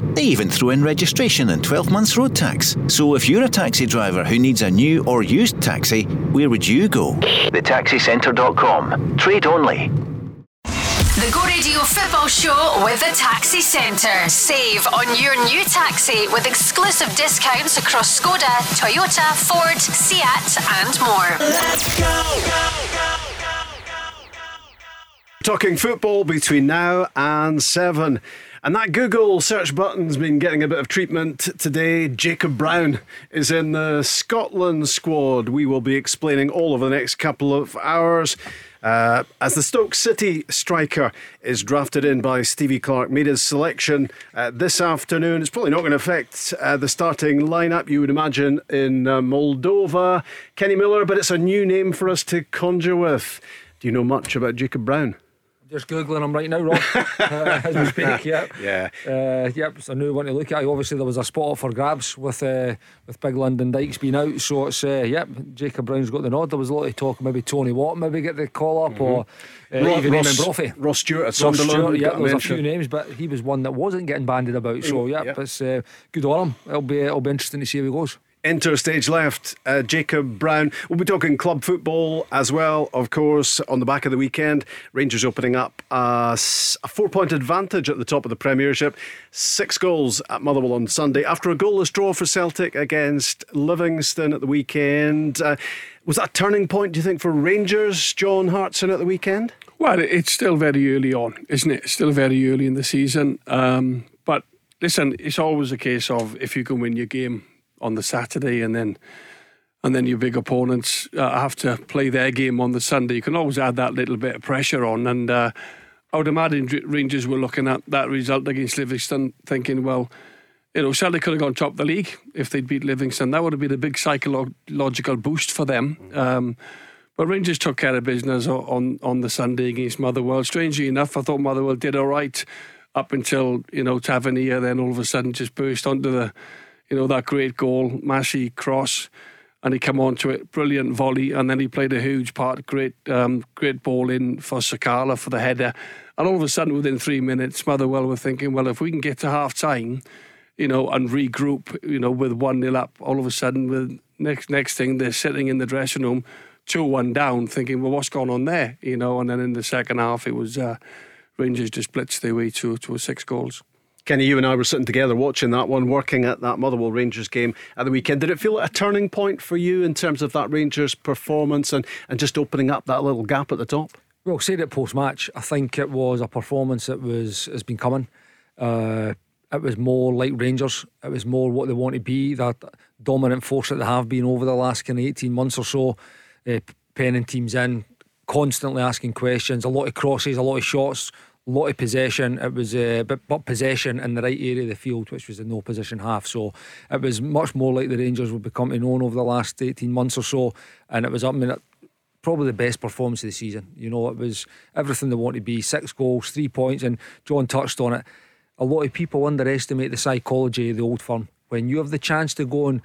They even throw in registration and 12 months road tax. So if you're a taxi driver who needs a new or used taxi, where would you go? TheTaxiCentre.com. Trade only. The Go Radio Football Show with the Taxi Centre. Save on your new taxi with exclusive discounts across Skoda, Toyota, Ford, Seat, and more. Let's go. Talking football between now and seven. And that Google search button's been getting a bit of treatment today. Jacob Brown is in the Scotland squad. We will be explaining all over the next couple of hours. Uh, as the Stoke City striker is drafted in by Stevie Clarke, made his selection uh, this afternoon. It's probably not going to affect uh, the starting lineup, you would imagine, in uh, Moldova. Kenny Miller, but it's a new name for us to conjure with. Do you know much about Jacob Brown? Just googling them right now, Rob, uh, as we speak. Yep. Yeah. Uh, yep. It's a new one to look at. Obviously, there was a spot up for grabs with uh, with Big Lyndon Dykes being out. So it's uh, yep. Jacob Brown's got the nod. There was a lot of talk. Maybe Tony Watt maybe get the call up, mm-hmm. or uh, Ross, even Ross, Brophy. Ross Stewart at Ross Sunderland. Stewart, yeah, there's a few names, but he was one that wasn't getting banded about. So yep, yep. it's uh, good on him. It'll be it'll be interesting to see how he goes. Enter stage left, uh, Jacob Brown. We'll be talking club football as well, of course, on the back of the weekend. Rangers opening up a, a four point advantage at the top of the Premiership. Six goals at Motherwell on Sunday after a goalless draw for Celtic against Livingston at the weekend. Uh, was that a turning point, do you think, for Rangers, John Hartson, at the weekend? Well, it's still very early on, isn't it? still very early in the season. Um, but listen, it's always a case of if you can win your game on the Saturday, and then and then your big opponents uh, have to play their game on the Sunday. You can always add that little bit of pressure on, and uh, I would imagine Rangers were looking at that result against Livingston, thinking, well. You know, Celtic could have gone top of the league if they'd beat Livingston. That would have been a big psychological boost for them. Um, but Rangers took care of business on, on the Sunday against Motherwell. Strangely enough, I thought Motherwell did all right up until, you know, Tavernier then all of a sudden just burst onto the you know, that great goal, Massey cross, and he came on to it, brilliant volley, and then he played a huge part, great, um, great ball in for Sakala for the header, and all of a sudden, within three minutes, Motherwell were thinking, well, if we can get to half time, you know, and regroup, you know, with one nil up, all of a sudden, with next next thing, they're sitting in the dressing room, two one down, thinking, well, what's going on there, you know, and then in the second half, it was uh, Rangers just blitzed their way to to six goals. Kenny, you and I were sitting together watching that one, working at that Motherwell Rangers game at the weekend. Did it feel like a turning point for you in terms of that Rangers performance and, and just opening up that little gap at the top? Well, said it post match. I think it was a performance that was has been coming. Uh, it was more like Rangers. It was more what they want to be, that dominant force that they have been over the last kind of 18 months or so, uh, penning teams in, constantly asking questions, a lot of crosses, a lot of shots, lot of possession. It was uh, but, but possession in the right area of the field, which was the no position half. So it was much more like the Rangers would become known over the last 18 months or so. And it was, I mean, probably the best performance of the season. You know, it was everything they want to be six goals, three points. And John touched on it. A lot of people underestimate the psychology of the old firm. When you have the chance to go and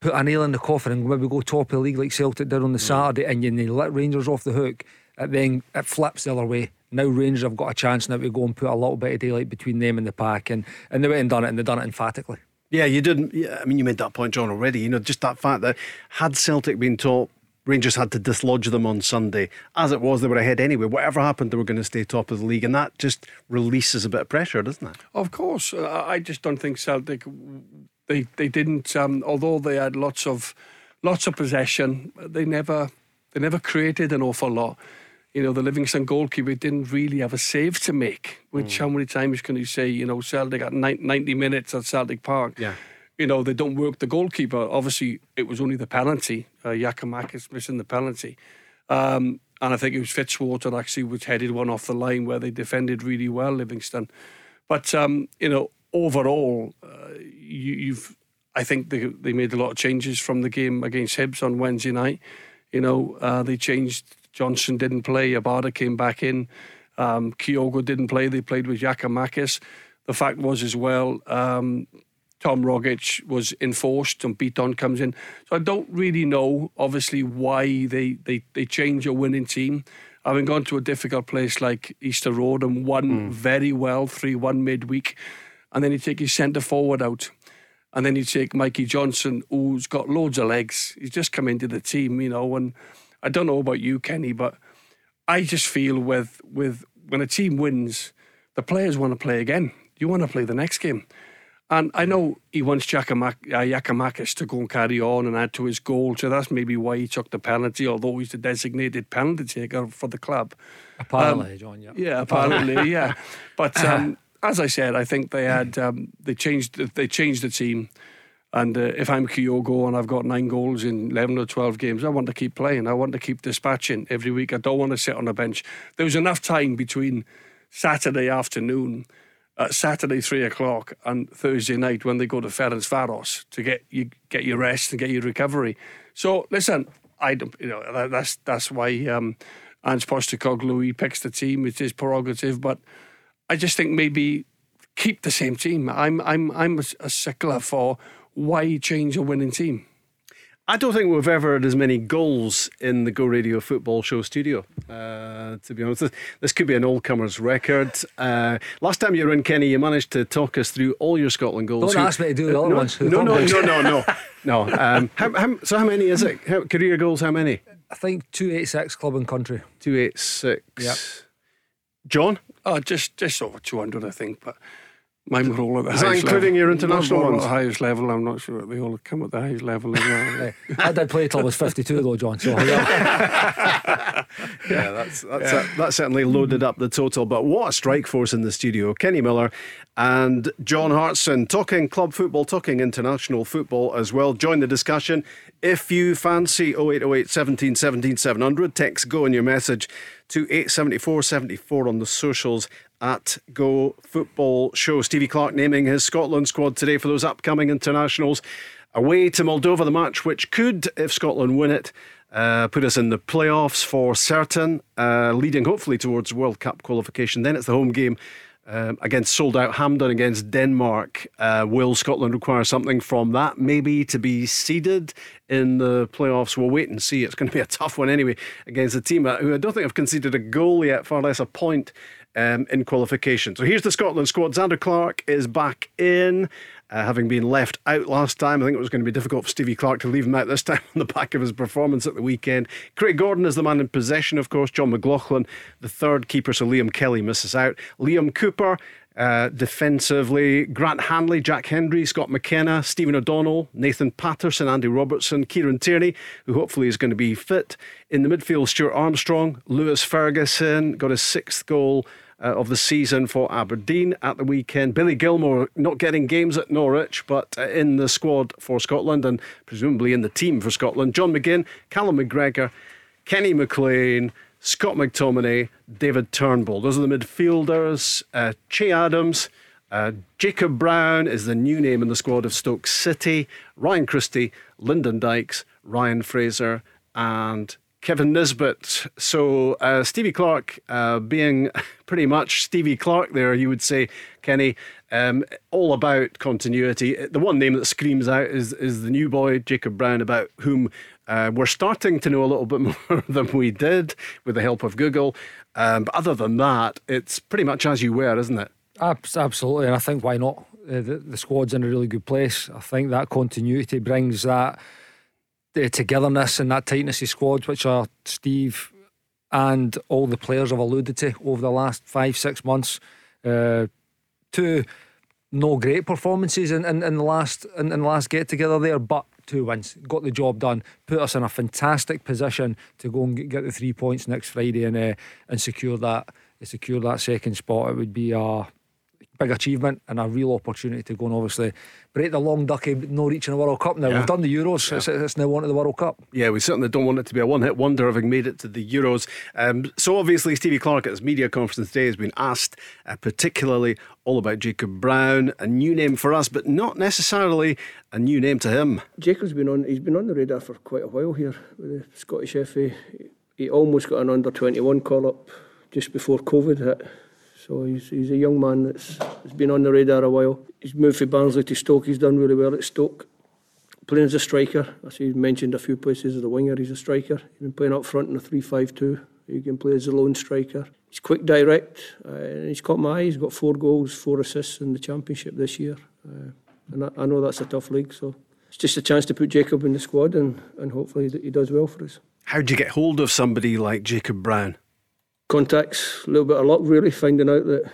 put a nail in the coffin and maybe go top of the league like Celtic did on the mm. Saturday and you let Rangers off the hook, it then it flips the other way now Rangers have got a chance now to go and put a little bit of daylight between them and the pack, and, and they went and done it, and they've done it emphatically. Yeah, you didn't. Yeah, I mean, you made that point, John, already. You know, just that fact that had Celtic been top, Rangers had to dislodge them on Sunday. As it was, they were ahead anyway. Whatever happened, they were going to stay top of the league, and that just releases a bit of pressure, doesn't it? Of course, uh, I just don't think Celtic they they didn't. Um, although they had lots of lots of possession, they never they never created an awful lot you know, the Livingston goalkeeper didn't really have a save to make, which mm. how many times can you say, you know, Celtic at 90 minutes at Celtic Park? Yeah. You know, they don't work the goalkeeper. Obviously, it was only the penalty. Uh, Giakoumakis missing the penalty. Um, and I think it was Fitzwater actually which headed one off the line where they defended really well, Livingston. But, um, you know, overall, uh, you, you've. I think they they made a lot of changes from the game against Hibs on Wednesday night. You know, uh, they changed. Johnson didn't play. Abada came back in. Um, Kyogo didn't play. They played with Giakoumakis. The fact was as well, um, Tom Rogic was enforced and Bitton comes in. So I don't really know, obviously, why they, they, they change a winning team. Having gone to a difficult place like Easter Road and won mm. very well 3 1 midweek, and then you take his centre forward out. And then you take Mikey Johnson, who's got loads of legs. He's just come into the team, you know. And I don't know about you, Kenny, but I just feel with with when a team wins, the players want to play again. You want to play the next game. And I know he wants uh, to go and carry on and add to his goal, so that's maybe why he took the penalty, although he's the designated penalty taker for the club. Apparently, um, John, yeah. Yeah, apparently, yeah. But um, as I said, I think they had um, they changed they changed the team. And uh, if I'm Kyogo and I've got nine goals in 11 or 12 games, I want to keep playing. I want to keep dispatching every week. I don't want to sit on a bench. There was enough time between Saturday afternoon at Saturday three o'clock and Thursday night when they go to Ferencvaros to get you get your rest and get your recovery. So listen, I don't, you know that, that's that's why um, Ange Postecoglou he picks the team. It's his prerogative, but I just think maybe keep the same team. I'm I'm I'm a, a stickler for why change a winning team. I don't think we've ever had as many goals in the Go Radio Football Show studio. Uh, to be honest, this could be an old comers record. Uh, last time you were in, Kenny, you managed to talk us through all your Scotland goals. Don't Who, ask me to do the other no, ones. No, no, no, no, no, no. Um, how, how, so, how many is it? How, career goals? How many? I think two eight six club and country. Two eight six. Yep. John? Oh, just just over two hundred, I think, but. Mine were all at the Is highest that including level. your international ones? At the highest level, I'm not sure. They all come at the highest level as well. I did play till I was 52 though, John. So yeah, yeah that's that's, yeah. A, that certainly loaded up the total. But what a strike force in the studio! Kenny Miller and John Hartson talking club football, talking international football as well. Join the discussion if you fancy 0808 17 17 700. Text go in your message to 874 74 on the socials at Go Football Show. Stevie Clarke naming his Scotland squad today for those upcoming internationals. Away to Moldova, the match which could, if Scotland win it, uh, put us in the playoffs for certain, uh, leading hopefully towards World Cup qualification. Then it's the home game um, against sold out Hampden against Denmark. Uh, will Scotland require something from that maybe to be seeded in the playoffs? We'll wait and see. It's going to be a tough one anyway against a team who I don't think have conceded a goal yet, far less a point um, in qualification. So here's the Scotland squad. Zander Clark is back in. Uh, having been left out last time, I think it was going to be difficult for Stevie Clarke to leave him out this time on the back of his performance at the weekend. Craig Gordon is the man in possession, of course. John McLaughlin, the third keeper, so Liam Kelly misses out. Liam Cooper. Uh, defensively, Grant Hanley, Jack Hendry, Scott McKenna, Stephen O'Donnell, Nathan Patterson, Andy Robertson, Kieran Tierney, who hopefully is going to be fit. In the midfield, Stuart Armstrong, Lewis Ferguson got his sixth goal uh, of the season for Aberdeen at the weekend. Billy Gilmour not getting games at Norwich, but uh, in the squad for Scotland and presumably in the team for Scotland. John McGinn, Callum McGregor, Kenny McLean. Scott McTominay, David Turnbull. Those are the midfielders. Uh, che Adams, uh, Jacob Brown is the new name in the squad of Stoke City. Ryan Christie, Lyndon Dykes, Ryan Fraser, and Kevin Nisbet. So uh, Stevie Clarke, uh, being pretty much Stevie Clarke, there you would say, Kenny, um, all about continuity. The one name that screams out is is the new boy Jacob Brown, about whom uh, we're starting to know a little bit more than we did with the help of Google. Um, but other than that, it's pretty much as you were, isn't it? Absolutely, and I think why not? Uh, the, the squad's in a really good place. I think that continuity brings that the togetherness and that tightness of squad, which are Steve and all the players have alluded to over the last five, six months. Uh, two no great performances in, in, in the last in, in the last get together there, but two wins got the job done, put us in a fantastic position to go and get the three points next Friday and uh, and secure that secure that second spot. It would be a big achievement and a real opportunity to go and obviously break the long ducky no reaching the World Cup now. Yeah. We've done the Euros, yeah. it's, it's, now on to the World Cup. Yeah, we certainly don't want it to be a one hit wonder having made it to the Euros. Um, so obviously, Stevie Clarke at his media conference today has been asked uh, particularly all about Jacob Brown, a new name for us, but not necessarily a new name to him. Jacob's been on he's been on the radar for quite a while here with the Scottish FA. He almost got an under 21 call up just before COVID hit. So he's, he's a young man that's, that's been on the radar a while. He's moved from Barnsley to Stoke. He's done really well at Stoke. Playing as a striker. I see he's mentioned a few places as a winger. He's a striker. He's been playing up front in a 3-5-2. He can play as a lone striker. He's quick, direct, uh, and he's caught my eye. He's got four goals, four assists in the championship this year. Uh, and I, I know that's a tough league, so it's just a chance to put Jacob in the squad and, and hopefully he does well for us. How do you get hold of somebody like Jacob Brown? Contacts, a little bit of luck really, finding out that,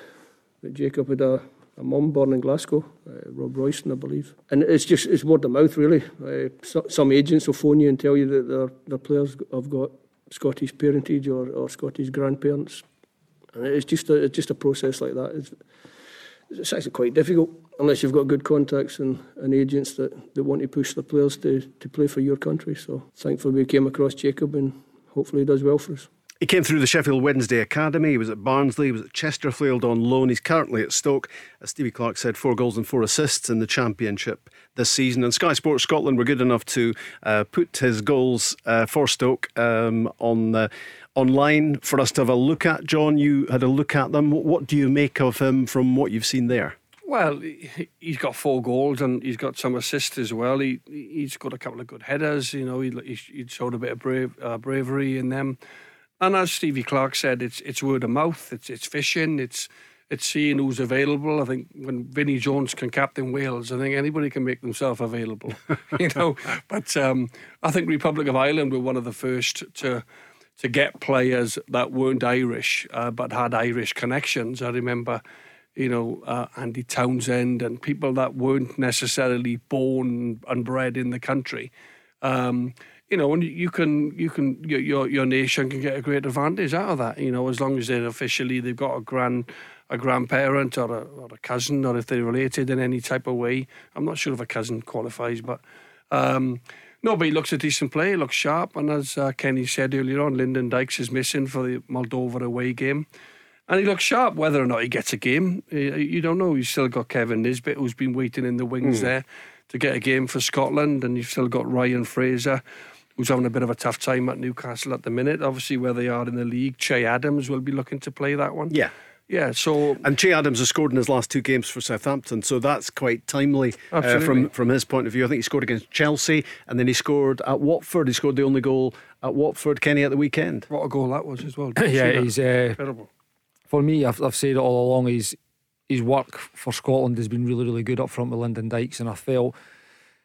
that Jacob had a, a mum born in Glasgow, uh, Robroyston, I believe. And it's just it's word of mouth really. Uh, so, some agents will phone you and tell you that their, their players have got Scottish parentage or, or Scottish grandparents. And it's just a, it's just a process like that. It's, it's actually quite difficult unless you've got good contacts and, and agents that, that want to push the players to, to play for your country. So thankfully we came across Jacob and hopefully he does well for us. He came through the Sheffield Wednesday Academy. He was at Barnsley. He was at Chesterfield on loan. He's currently at Stoke. As Stevie Clarke said, four goals and four assists in the Championship this season. And Sky Sports Scotland were good enough to uh, put his goals uh, for Stoke um, on online for us to have a look at. John, you had a look at them. What do you make of him from what you've seen there? Well, he's got four goals and he's got some assists as well. He he's got a couple of good headers. You know, he he showed a bit of brave, uh, bravery in them. And as Stevie Clarke said, it's it's word of mouth. It's it's fishing. It's it's seeing who's available. I think when Vinnie Jones can captain Wales, I think anybody can make themselves available. you know, but um, I think Republic of Ireland were one of the first to to get players that weren't Irish uh, but had Irish connections. I remember, you know, uh, Andy Townsend and people that weren't necessarily born and bred in the country. Um, you know, and you can you can your your nation can get a great advantage out of that. You know, as long as they're officially they've got a grand a grandparent or a, or a cousin or if they're related in any type of way. I'm not sure if a cousin qualifies, but um, no, but he looks a decent player, he looks sharp, and as uh, Kenny said earlier on, Lyndon Dykes is missing for the Moldova away game. And he looks sharp. Whether or not he gets a game, you don't know. You've still got Kevin Nisbet, who's been waiting in the wings mm. there to get a game for Scotland, and you've still got Ryan Fraser, who's having a bit of a tough time at Newcastle at the minute. Obviously, where they are in the league, Che Adams will be looking to play that one. Yeah. Yeah, so and Che Adams has scored in his last two games for Southampton, so that's quite timely uh, from from his point of view. I think he scored against Chelsea, and then he scored at Watford. He scored the only goal at Watford, Kenny, at the weekend. What a goal that was as well! yeah, he's uh, incredible. For me, I've, I've said it all along. He's his work for Scotland has been really, really good up front with Lyndon Dykes, and I felt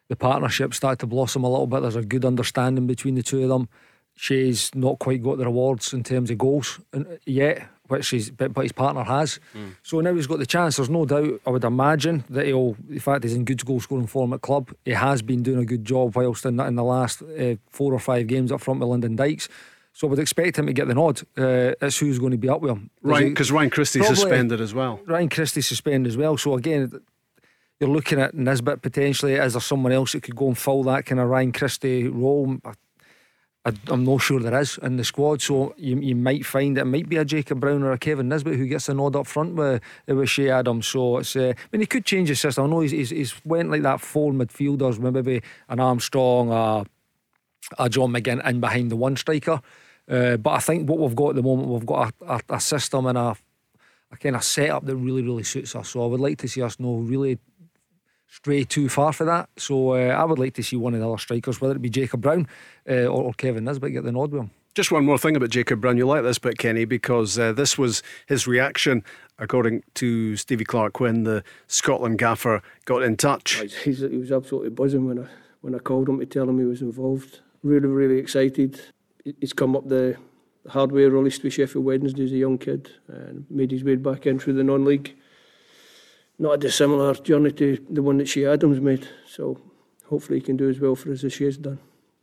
the partnership started to blossom a little bit. There's a good understanding between the two of them. Che's not quite got the rewards in terms of goals yet, which he's but, but his partner has. Mm. So now he's got the chance. There's no doubt. I would imagine that he'll. In fact, he's in good goal scoring form at club. He has been doing a good job whilst in, in the last uh, four or five games up front with Lyndon Dykes. So I would expect him to get the nod. Uh, it's who's going to be up with him. Right, because Ryan Christie's suspended as well. Ryan Christie's suspended as well. So again, you're looking at Nisbet potentially. Is there someone else that could go and fill that kind of Ryan Christie role? I, am not sure there is in the squad. So you, you might find it might be a Jacob Brown or a Kevin Nisbet who gets a nod up front with, with Che Adams. So it's, uh, I mean, he could change his system. I know he's, he's, he's went like that four midfielders, maybe an Armstrong, a, a John McGinn in behind the one striker. Uh, but I think what we've got at the moment, we've got a, a, a system and a, a kind of setup that really, really suits us. So I would like to see us know really stray too far for that. So uh, I would like to see one of the other strikers, whether it be Jacob Brown uh, or, or, Kevin Nisbet, get the nod with him. Just one more thing about Jacob Brown. You like this bit, Kenny, because uh, this was his reaction, according to Stevie Clarke, when the Scotland gaffer got in touch. He's, he was absolutely buzzing when I when I called him to tell him he was involved. Really, really excited. He's come up the hard way, released with Sheffield Wednesday as a young kid and made his way back in through the non-league not a dissimilar journey to the one that Che Adams made. So hopefully he can do as well for us as Che has done.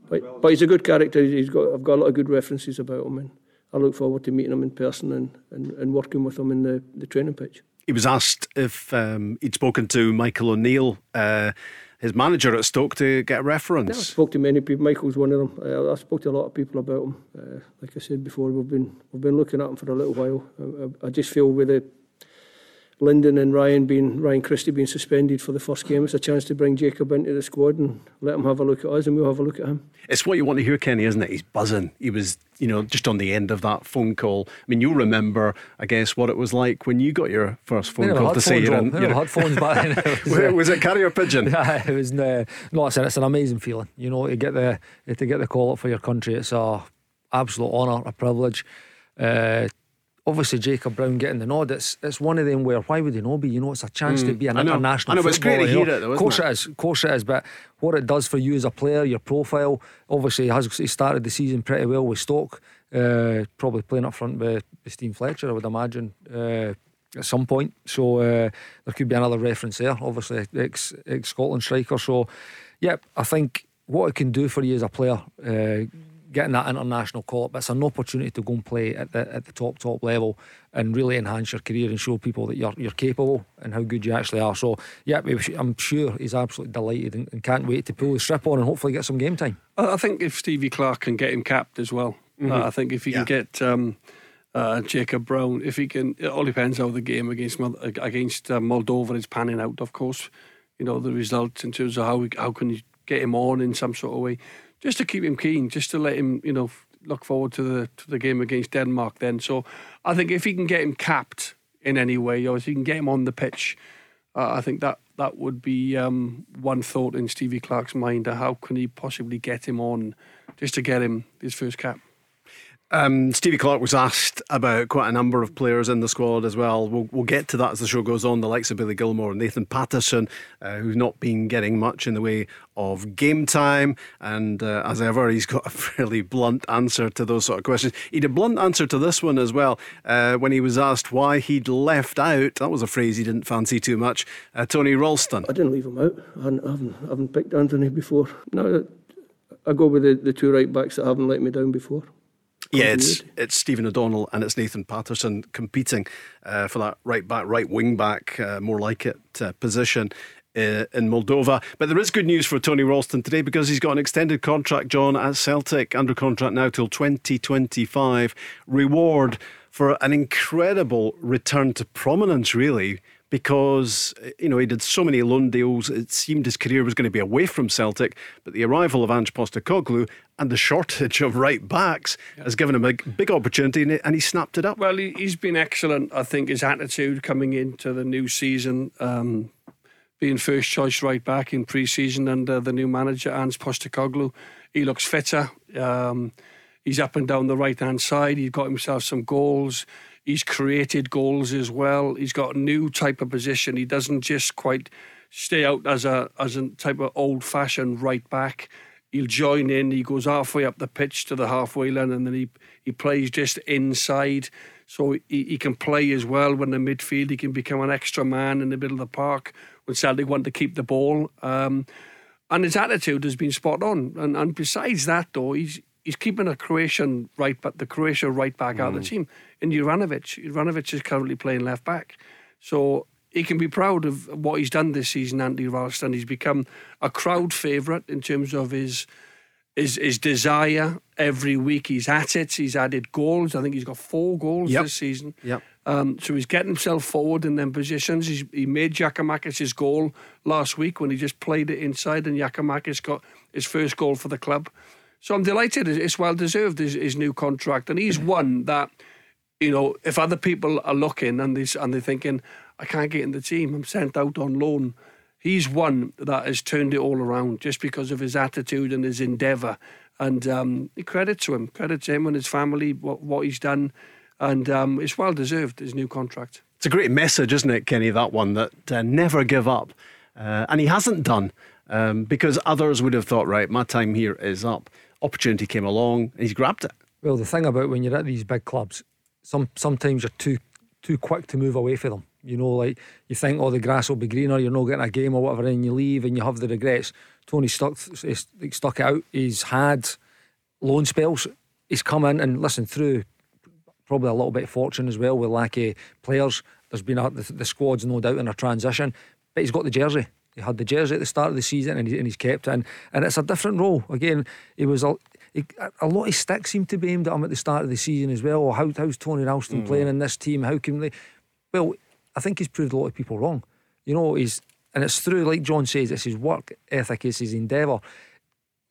But, but he's a good character. He's got I've got a lot of good references about him, and I look forward to meeting him in person and, and, and working with him in the, the training pitch. he was asked if um, he'd spoken to Michael O'Neill, uh, his manager at Stoke, to get a Yeah, I reference. spoke to many people. Michael's one of them. I, I spoke to a lot of people about him. Uh, like I said before, we've been we've been looking at him for a little while. I, I, I just feel with the Lyndon and Ryan being Ryan Christie being suspended for the first game, it's a chance to bring Jacob into the squad and let him have a look at us, and we'll have a look at him. It's what you want to hear, Kenny, isn't it? He's buzzing. He was, you know, just on the end of that phone call. I mean, you'll remember, I guess, what it was like when you got your first phone call had to say phones, you're Rob. in. We you're never had phones back then. It was, Where- uh, was it carrier pigeon? Yeah, it was uh, no, it's an, it's an amazing feeling. You know, to get the to get the call up for your country, it's a absolute honour, a privilege. Uh, obviously, Jacob Brown getting the nod. It's it's one of them where why would he not be? You know, it's a chance to be an Mm. I know. international. I know, but it's great to hear it though, Of course isn't it is. Of course it is. But what it does for you as a player, your profile. Obviously, he has he started the season pretty well with Stoke. Uh, probably playing up front with, with Steve Fletcher, I would imagine. Uh, at some point, so uh, there could be another reference there. Obviously, ex ex Scotland striker. So, yeah, I think what it can do for you as a player, uh, getting that international call up, it's an opportunity to go and play at the at the top top level and really enhance your career and show people that you're you're capable and how good you actually are. So, yeah, I'm sure he's absolutely delighted and, and can't wait to pull the strip on and hopefully get some game time. I think if Stevie Clarke can get him capped as well, uh, I think if he Yeah. can get um, uh, Jacob Brown, if he can, it all depends how the game against against uh, Moldova is panning out. Of course, you know the result in terms of how we, how can you get him on in some sort of way, just to keep him keen, just to let him, you know, look forward to the to the game against Denmark. Then, so I think if he can get him capped in any way, or if he can get him on the pitch, uh, I think that that would be um, one thought in Stevie Clarke's mind. Uh, how can he possibly get him on, just to get him his first cap? Um, Stevie Clarke was asked about quite a number of players in the squad as well. We'll, we'll get to that as the show goes on. The likes of Billy Gilmour, and Nathan Patterson, uh, who's not been getting much in the way of game time. And uh, as ever, he's got a fairly blunt answer to those sort of questions. He had a blunt answer to this one as well uh, when he was asked why he'd left out. That was a phrase he didn't fancy too much. Uh, Tony Ralston. I didn't leave him out. I haven't, I haven't, I haven't picked Anthony before. No, I go with the, the two right backs that haven't let me down before. Yeah, it's it's Stephen O'Donnell and it's Nathan Patterson competing uh, for that right back, right wing back, uh, more like it uh, position. Uh, in Moldova. But there is good news for Tony Ralston today because he's got an extended contract, John, at Celtic, under contract now till 2025. Reward for an incredible return to prominence, really, because, you know, he did so many loan deals. It seemed his career was going to be away from Celtic, but the arrival of Ange Postecoglou and the shortage of right backs has given him a big opportunity and he- snapped it up. Well, he, he's been excellent. I think his attitude coming into the new season, um, being first choice right back in pre-season under the new manager Ange Postecoglou, he looks fitter. Um, he's up and down the right hand side. He's got himself some goals. He's created goals as well. He's got a new type of position. He doesn't just quite stay out as a as a type of old fashioned right back. He'll join in. He goes halfway up the pitch to the halfway line, and then he he plays just inside. So he, he can play as well when the midfield. He can become an extra man in the middle of the park when Celtic want to keep the ball. Um, and his attitude has been spot on. And and besides that, though, he's he's keeping a Croatian right, but the Croatia right back out of the team. In Juranovic, Juranovic is currently playing left back, so he can be proud of what he's done this season. Andy Ralston, he's become a crowd favourite in terms of his his his desire. Every week he's at it. He's added goals. I think he's got four goals Yep. this season. Yep. Um, so he's getting himself forward in them positions. He's, he made Giakoumakis his goal last week when he just played it inside, and Giakoumakis got his first goal for the club. So I'm delighted. It's well deserved his, his new contract, and he's one that you know if other people are looking and they and they're thinking I can't get in the team, I'm sent out on loan. He's one that has turned it all around just because of his attitude and his endeavour. And um, credit to him, credit to him and his family, what, what he's done. And um, it's well deserved, his new contract. It's a great message, isn't it, Kenny? That one that uh, never give up, uh, and he hasn't done um, because others would have thought, right, my time here is up. Opportunity came along, and he's grabbed it. Well, the thing about when you're at these big clubs, some sometimes you're too too quick to move away from them. You know, like you think, oh, the grass will be greener. You're not getting a game or whatever, and you leave and you have the regrets. Tony stuck stuck it out. He's had loan spells. He's come in and listen through probably a little bit of fortune as well with lack of players. There's been a, the, the squad's no doubt in a transition, but he's got the jersey. He had the jersey at the start of the season and, he, and he's kept it. And, and it's a different role. Again, he was a, he, a lot of sticks seemed to be aimed at him at the start of the season as well. How, how's Tony Ralston mm. playing in this team? How can they? Well, I think he's proved a lot of people wrong. You know, he's and it's through, like John says, it's his work ethic, it's his endeavour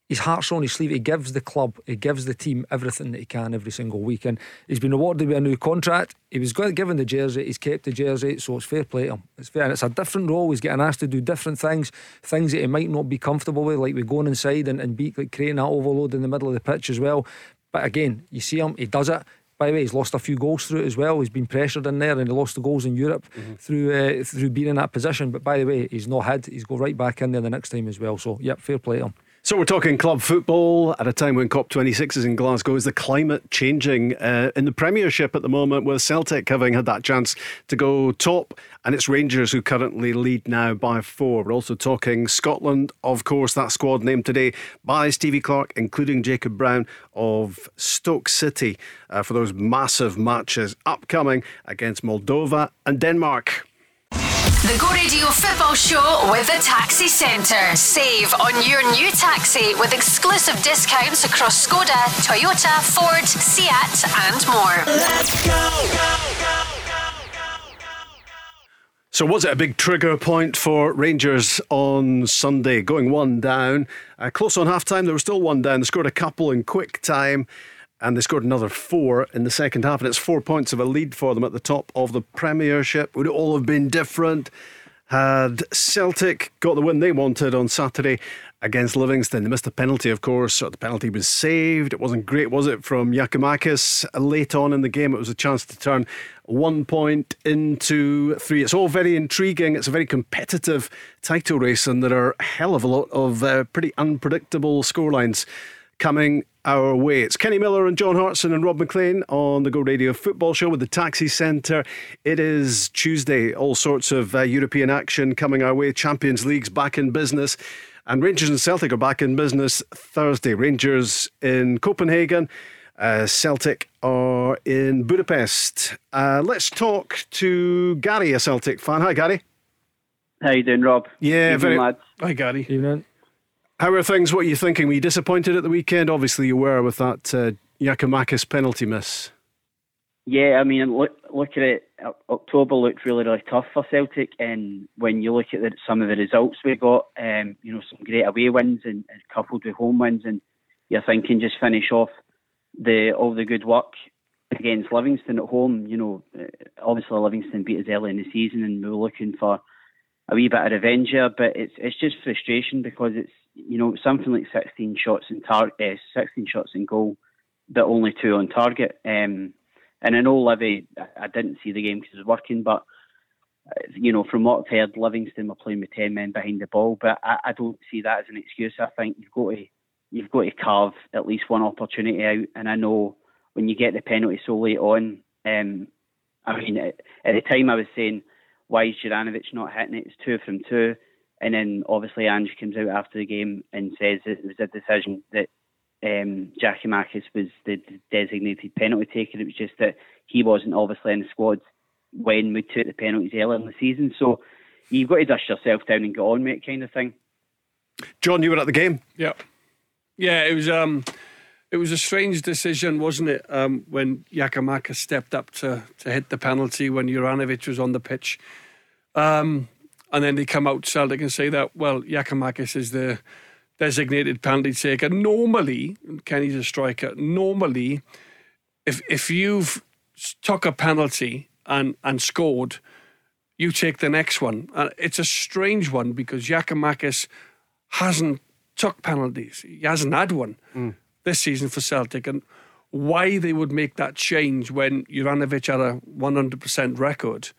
his heart's on his sleeve. He gives the club, he gives the team everything that he can every single week. And he's been awarded with a new contract. He was given the jersey, he's kept the jersey, so it's fair play to him. It's fair. And it's a different role. He's getting asked to do different things, things that he might not be comfortable with, like with going inside and, and be, like creating that overload in the middle of the pitch as well. But again, you see him, he does it. By the way, he's lost a few goals through it as well. He's been pressured in there, and he lost the goals in Europe mm-hmm. through uh, through being in that position. But by the way, he's not had. He's go right back in there the next time as well. So, yep, fair play to him. So we're talking club football at a time when COP26 is in Glasgow. Is the climate changing uh, in the Premiership at the moment with Celtic having had that chance to go top and it's Rangers who currently lead now by four. We're also talking Scotland, of course, that squad named today by Stevie Clarke, including Jacob Brown of Stoke City uh, for those massive matches upcoming against Moldova and Denmark. The Go Radio Football Show with the Taxi Centre. Save on your new taxi with exclusive discounts across Skoda, Toyota, Ford, Seat, and more. Let's go. So, was it a big trigger point for Rangers on Sunday? Going one down, uh, close on half time, there was still one down. They scored a couple in quick time and they scored another four in the second half, and it's four points of a lead for them at the top of the Premiership. Would it all have been different had Celtic got the win they wanted on Saturday against Livingston? They missed a penalty, of course. So the penalty was saved. It wasn't great, was it, from Giakoumakis late on in the game? It was a chance to turn one point into three. It's all very intriguing. It's a very competitive title race, and there are a hell of a lot of uh, pretty unpredictable scorelines coming our way. It's Kenny Miller and John Hartson and Rob Maclean on the Go Radio Football Show with the Taxi Centre. It is Tuesday, all sorts of uh, European action coming our way. Champions League's back in business. And Rangers and Celtic are back in business Thursday. Rangers in Copenhagen, uh, Celtic are in Budapest. Uh, let's talk to Gary, a Celtic fan. Hi, Gary. How you doing, Rob? Yeah, Evening, very. Lads. Hi, Gary. Evening. How are things? What are you thinking? Were you disappointed at the weekend? Obviously, you were with that uh, Giakoumakis penalty miss. Yeah, I mean, look, look at it. October looked really, really tough for Celtic, and when you look at the, some of the results we got, um, you know, some great away wins and, and, coupled with home wins, and you're thinking just finish off the all the good work against Livingston at home. You know, uh, obviously Livingston beat us early in the season, and we were looking for a wee bit of revenge here, but it's it's just frustration because it's you know, something like 16 shots in target, uh, 16 shots in goal, but only two on target. Um, and I know Livy, I didn't see the game because I was working, but uh, you know, from what I've heard, Livingston were playing with 10 men behind the ball, but I, I don't see that as an excuse. I think you've got to you've got to carve at least one opportunity out. And I know when you get the penalty so late on, um, I mean, at, at the time I was saying, why is Juranovic not hitting it? It's two from two. And then obviously Ange comes out after the game and says it was a decision that um, Giakoumakis was the designated penalty taker. It was just that he wasn't obviously in the squad when we took the penalties earlier in the season. So you've got to dust yourself down and get on, mate, kind of thing. John, you were at the game. Yeah, yeah. It was um, it was a strange decision, wasn't it? Um, when Giakoumakis stepped up to to hit the penalty when Juranovic was on the pitch. Um, and then they come out Celtic and say that well, Giakoumakis is the designated penalty taker. Normally, Kenny's a striker. Normally, if if you've took a penalty and and scored, you take the next one. And it's a strange one because Giakoumakis hasn't took penalties. He hasn't had one mm. this season for Celtic, and why they would make that change when Juranovic had a 100% record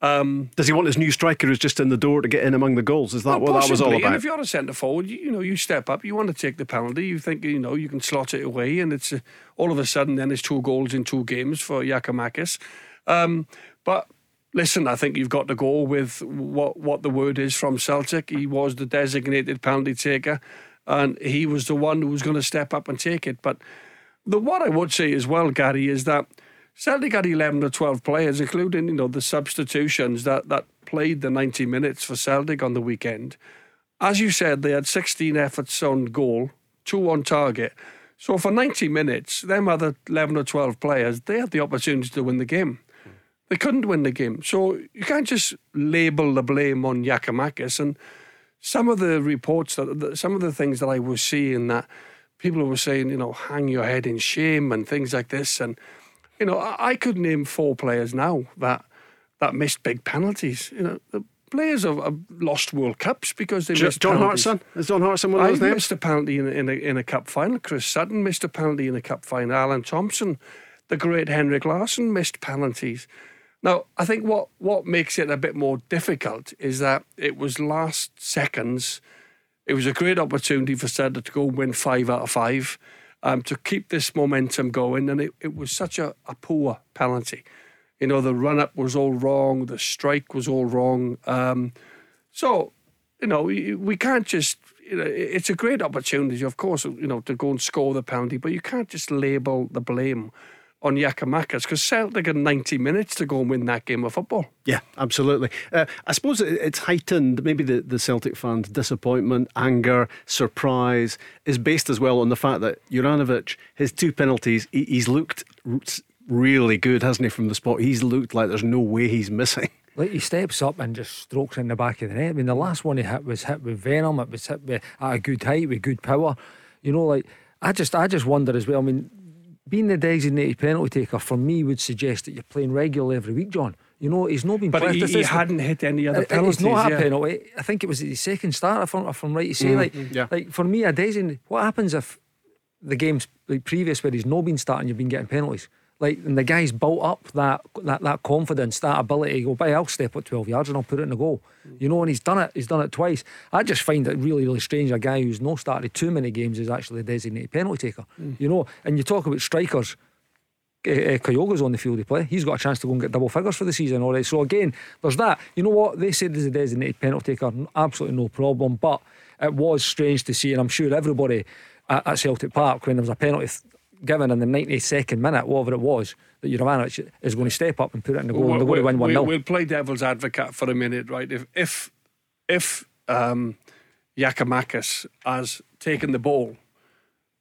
um, Does he want his new striker who's just in the door to get in among the goals? Is that well, what possibly. that was all about? And if you're a centre forward, you, you, know you step up, you want to take the penalty, you think you know you can slot it away, and it's uh, all of a sudden then it's two goals in two games for Giakoumakis. Um, but listen, I think you've got to go with what what the word is from Celtic. He was the designated penalty taker, and he was the one who was going to step up and take it. But the what I would say as well, Gary, is that Celtic had 11 or 12 players, including, you know, the substitutions that, that played the 90 minutes for Celtic on the weekend. As you said, they had 16 efforts on goal, two on target. So for 90 minutes, them other 11 or 12 players, they had the opportunity to win the game. They couldn't win the game. So you can't just label the blame on Giakoumakis. And some of the reports, that some of the things that I was seeing that people were saying, you know, hang your head in shame and things like this. And, you know, I, I could name four players now that that missed big penalties. You know, the players have, have lost World Cups because they missed John penalties. Hartson? Is John Hartson one of I those names? missed a penalty in a, in, a, in a cup final. Chris Sutton missed a penalty in a cup final. Alan Thompson, the great Henrik Larsson missed penalties. Now, I think what, what makes it a bit more difficult is that it was last seconds. It was a great opportunity for Celtic to go and win five out of five, um, to keep this momentum going, and it, it was such a, a poor penalty. You know, the run up was all wrong, the strike was all wrong. Um, so, you know, we, we can't just, you know, it's a great opportunity, of course, you know, to go and score the penalty, but you can't just label the blame on Giakoumakis because Celtic had 90 minutes to go and win that game of football. Yeah, absolutely. Uh, I suppose it's heightened, maybe the, the Celtic fans' disappointment, anger, surprise is based as well on the fact that Juranovic, his two penalties, he, he's looked really good, hasn't he, from the spot? He's looked like there's no way he's missing. Like he steps up and just strokes in the back of the net. I mean, the last one he hit was hit with venom. It was hit with, at a good height with good power. You know, like I just, I just wonder as well. I mean, being the designated penalty taker for me would suggest that you're playing regularly every week, John. You know, he's not been. But he, he hadn't hit any other penalties. It's not a yeah. penalty. I think it was his second start. If I'm, if I'm right to say, mm-hmm. like, yeah. like for me, a designated. What happens if the games like previous where he's not been starting, you've been getting penalties? Like, and the guy's built up that that that confidence, that ability to go, by I'll step up 12 yards and I'll put it in the goal. You know, and he's done it. He's done it twice. I just find it really, really strange. A guy who's not started too many games is actually a designated penalty taker. You know, and you talk about strikers. Uh, uh, Kyogo's on the field to play. He's got a chance to go and get double figures for the season. Right. So again, there's that. You know what? They said there's a designated penalty taker. Absolutely no problem. But it was strange to see, and I'm sure everybody at, Celtic Park when there was a penalty given in the 92nd minute, whatever it was, that Juranovic is going to step up and put it in the goal, and they're going to win one 0 We'll play devil's advocate for a minute, right? If if if um, has taken the ball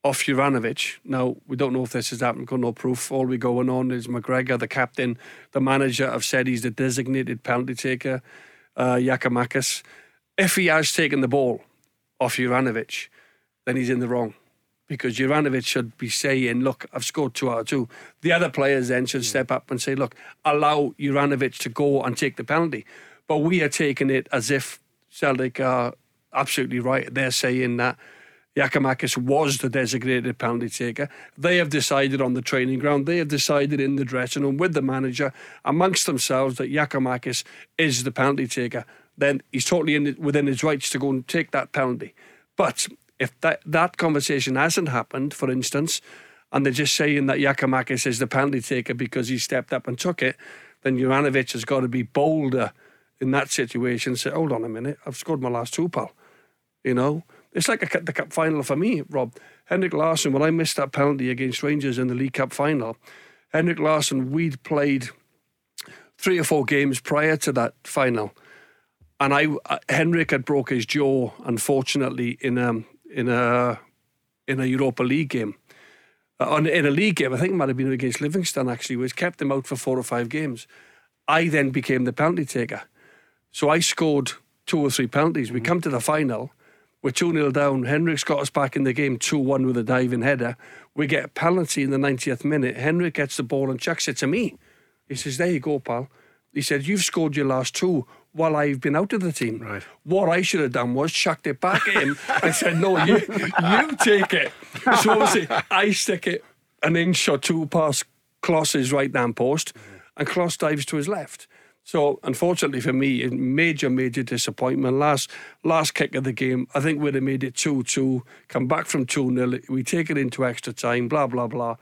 off Juranovic, now we don't know if this has happened. Got no proof. All we going on is McGregor, the captain, the manager, have said he's the designated penalty taker. Uh, Giakoumakis. If he has taken the ball off Juranovic, then he's in the wrong. Because Juranovic should be saying, Look, I've scored two out of two. The other players then should step up and say, Look, allow Juranovic to go and take the penalty. But we are taking it as if Celtic are absolutely right. They're saying that Giakoumakis was the designated penalty taker. They have decided on the training ground, they have decided in the dressing room with the manager amongst themselves that Giakoumakis is the penalty taker. Then he's totally in, within his rights to go and take that penalty. But if that, that conversation hasn't happened, for instance, and they're just saying that Giakoumakis is the penalty taker because he stepped up and took it, then Juranovic has got to be bolder in that situation. Say, hold on a minute, I've scored my last two, pal. You know, it's like a, the cup final for me, Rob. Henrik Larsson, when I missed that penalty against Rangers in the League Cup final, Henrik Larsson, we'd played three or four games prior to that final, and I uh, Henrik had broke his jaw, unfortunately, in a in a in a Europa League game. Uh, on, in a league game, I think it might have been against Livingston actually, which kept them out for four or five games. I then became the penalty taker. So I scored two or three penalties. We come to the final, we're 2 0 down. Henrik's got us back in the game 2 1 with a diving header. We get a penalty in the 90th minute. Henrik gets the ball and chucks it to me. He says, There you go, pal. He said, You've scored your last two while I've been out of the team. Right. What I should have done was chucked it back at him. I said, No, you, you take it. So obviously, I stick it an inch or two past Klos's right hand post, and Klos dives to his left. So unfortunately for me, a major, major disappointment. Last last kick of the game, I think we'd have made it 2-2, come back from 2-0, we take it into extra time, blah, blah, blah.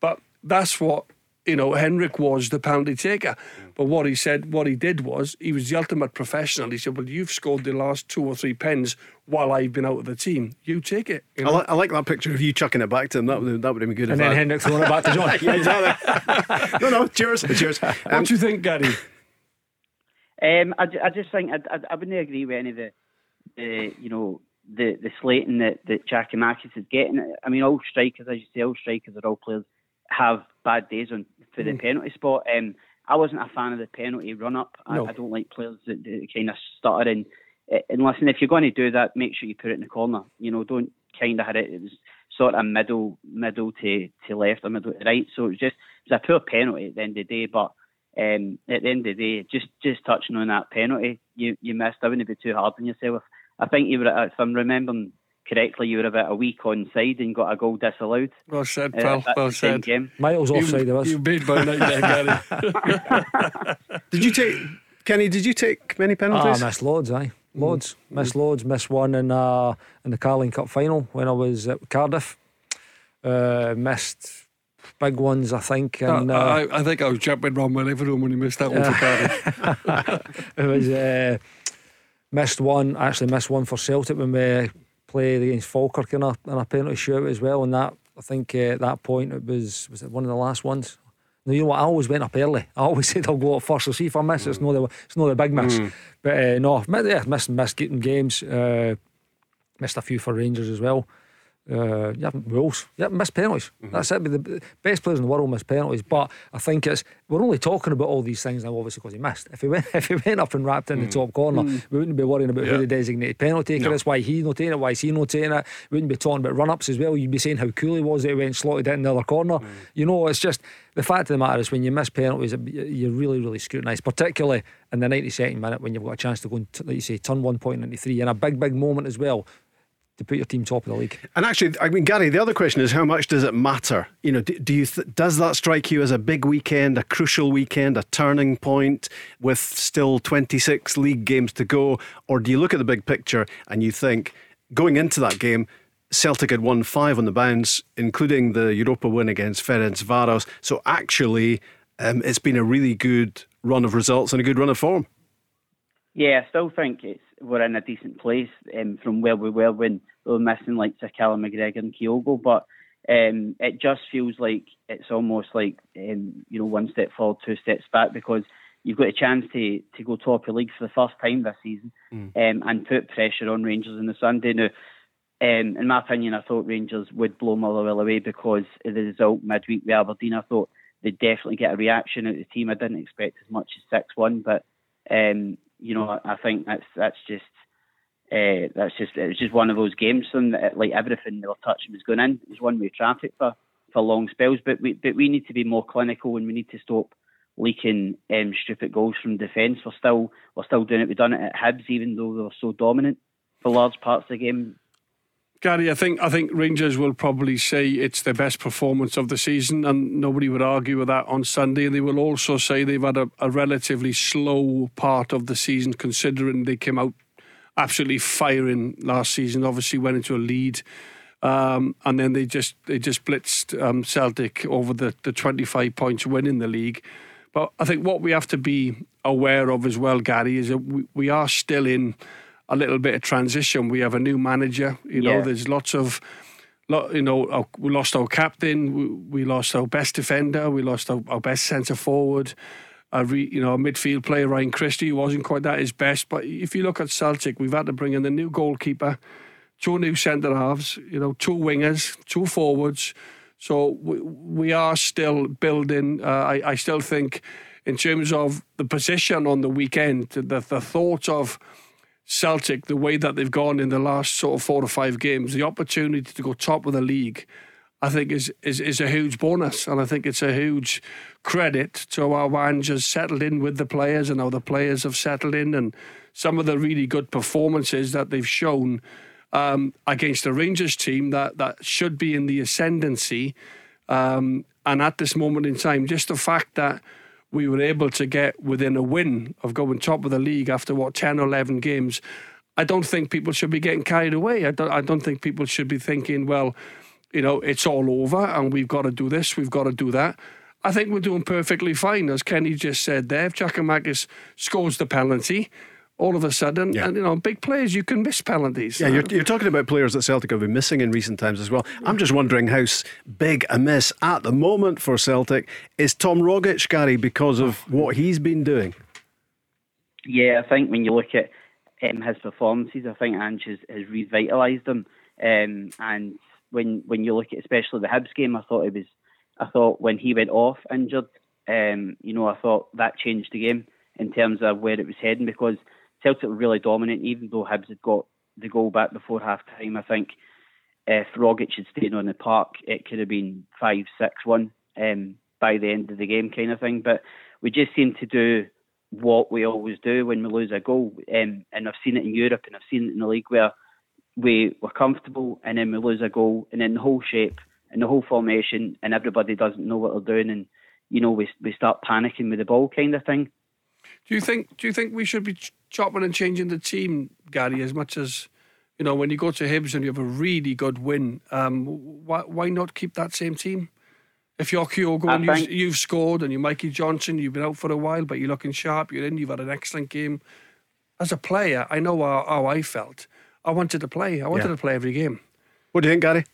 But that's what you know, Henrik was the penalty taker. But what he said, what he did was, he was the ultimate professional. He said, Well, you've scored the last two or three pens while I've been out of the team. You take it. You I, know? li- I like that picture of you chucking it back to him. That would that would have been good. And then I- Henrik throwing it back to John. yeah, exactly. no, no. Cheers. Cheers. Um, what do you think, Gary? Um, I, I just think I, I, I wouldn't agree with any of the, the you know, the the slating that that Giakoumakis is getting. I mean, all strikers, as you say, all strikers are all players have bad days on for the penalty spot. Um, I wasn't a fan of the penalty run up. No. I, I don't like players that, that kind of stutter and and listen. If you're going to do that, make sure you put it in the corner. You know, don't kind of hit it. It was sort of middle middle to, to left or middle to right. So it was just it was a poor penalty at the end of the day, but. Um, at the end of the day, just just touching on that penalty, you you missed. I wouldn't be too hard on yourself. I think you were, if I'm remembering correctly, you were about a week on side and got a goal disallowed. Well said, uh, pal. at well said. game. Miles offside of us. You made my night there, Gary. did you take Kenny? Did you take many Ah, penalties? missed loads, aye. Loads. Missed loads. Missed one in uh in the Carling Cup final when I was at Cardiff. Uh, missed big ones, I think. And uh, I, I think I was jumping around my living room when he missed that one for Cardiff. it was uh, missed one. I actually missed one for Celtic when we played against Falkirk in a in a penalty shootout as well. And that I think uh, at that point it was was it one of the last ones. No, you know what? I always went up early. I always said I'll go up first. So see if I miss, it's not the it's not the big miss. But uh, no, yeah, missed missed getting games. Uh, missed a few for Rangers as well. Uh, yeah, rules. Yeah, missed penalties. Mm-hmm. That's it. But the best players in the world miss penalties. But I think it's we're only talking about all these things now, obviously, because he missed. If he went, if he went up and wrapped in the mm. top corner, mm. we wouldn't be worrying about who the designated penalty taker is, why he's not taking it, why is he not taking it. We wouldn't be talking about run ups as well. You'd be saying how cool he was that he went slotted it in the other corner. Mm. You know, it's just the fact of the matter is when you miss penalties, you're really, really scrutinised, particularly in the 92nd minute when you've got a chance to go and, like you say, turn one point into three in a big, big moment as well to put your team top of the league. And actually, I mean, Gary, the other question is how much does it matter? You know, do, do you th- does that strike you as a big weekend, a crucial weekend, a turning point with still 26 league games to go, or do you look at the big picture and you think going into that game? Celtic had won five on the bounce, including the Europa win against Ferencvaros. So actually, um, it's been a really good run of results and a good run of form. Yeah, I still think it's we're in a decent place um, from where we were when we were missing like Callum McGregor and Kyogo, but um, it just feels like it's almost like um, you know one step forward, two steps back because you've got a chance to to go top of the league for the first time this season um, and put pressure on Rangers on the Sunday. Now, um, in my opinion, I thought Rangers would blow Motherwell away because of the result midweek with Aberdeen. I thought they'd definitely get a reaction out of the team. I didn't expect as much as six one, but um, you know, I, I think that's that's just uh, that's just it was just one of those games. And like everything they were touching was going in. It was one way traffic for, for long spells. But we but we need to be more clinical and we need to stop leaking um, stupid goals from defence. We're still we're still doing it. We've done it at Hibs, even though they were so dominant for large parts of the game. Gary, I think I think Rangers will probably say it's their best performance of the season, and nobody would argue with that on Sunday. They will also say they've had a, a relatively slow part of the season, considering they came out absolutely firing last season. Obviously, went into a lead, um, and then they just they just blitzed um, Celtic over the the twenty five points win in the league. But I think what we have to be aware of as well, Gary, is that we, we are still in a little bit of transition. We have a new manager. You know, Yeah. there's lots of, you know, our, we lost our captain. We, we lost our best defender. We lost our, our best centre forward. A re, you know, a midfield player, Ryan Christie, who wasn't quite at his best. But if you look at Celtic, we've had to bring in the new goalkeeper, two new centre halves, you know, two wingers, two forwards. So we, we are still building. Uh, I, I still think, in terms of the position on the weekend, the, the thought of Celtic, the way that they've gone in the last sort of four or five games, the opportunity to go top of the league, I think is is, is a huge bonus, and I think it's a huge credit to how managers settled in with the players and how the players have settled in, and some of the really good performances that they've shown um, against the Rangers team that that should be in the ascendancy. Um, and at this moment in time, just the fact that we were able to get within a win of going top of the league after what 10 or 11 games i don't think people should be getting carried away i don't, I don't think people should be thinking well you know it's all over and we've got to do this we've got to do that I think we're doing perfectly fine, as Kenny just said there. If Giakoumakis scores the penalty, all of a sudden, Yeah. and you know, big players, you can miss penalties. Yeah, you're, you're talking about players that Celtic have been missing in recent times as well. I'm just wondering how big a miss at the moment for Celtic is Tom Rogic, Gary, because of what he's been doing. Yeah, I think when you look at um, his performances, I think Ange has, has revitalised him. Um, and when when you look at especially the Hibs game, I thought it was, I thought when he went off injured, um, you know, I thought that changed the game in terms of where it was heading because Celtic were really dominant, even though Hibs had got the goal back before half time. I think if Rogic had stayed on the park, it could have been five, six, one um, by the end of the game, kind of thing. But we just seem to do what we always do when we lose a goal, um, and I've seen it in Europe and I've seen it in the league where we were comfortable and then we lose a goal, and then the whole shape and the whole formation, and everybody doesn't know what they're doing, and you know we we start panicking with the ball, kind of thing. Do you think? Do you think we should be ch- chopping and changing the team, Gary, as much as you know when you go to Hibs and you have a really good win? Um, why why not keep that same team? If you're Kyogo and you've, think- you've scored and you're Mikey Johnston, you've been out for a while, but you're looking sharp. You're in. You've had an excellent game. As a player, I know how, how I felt. I wanted to play. I wanted Yeah. to play every game. What do you think, Gary?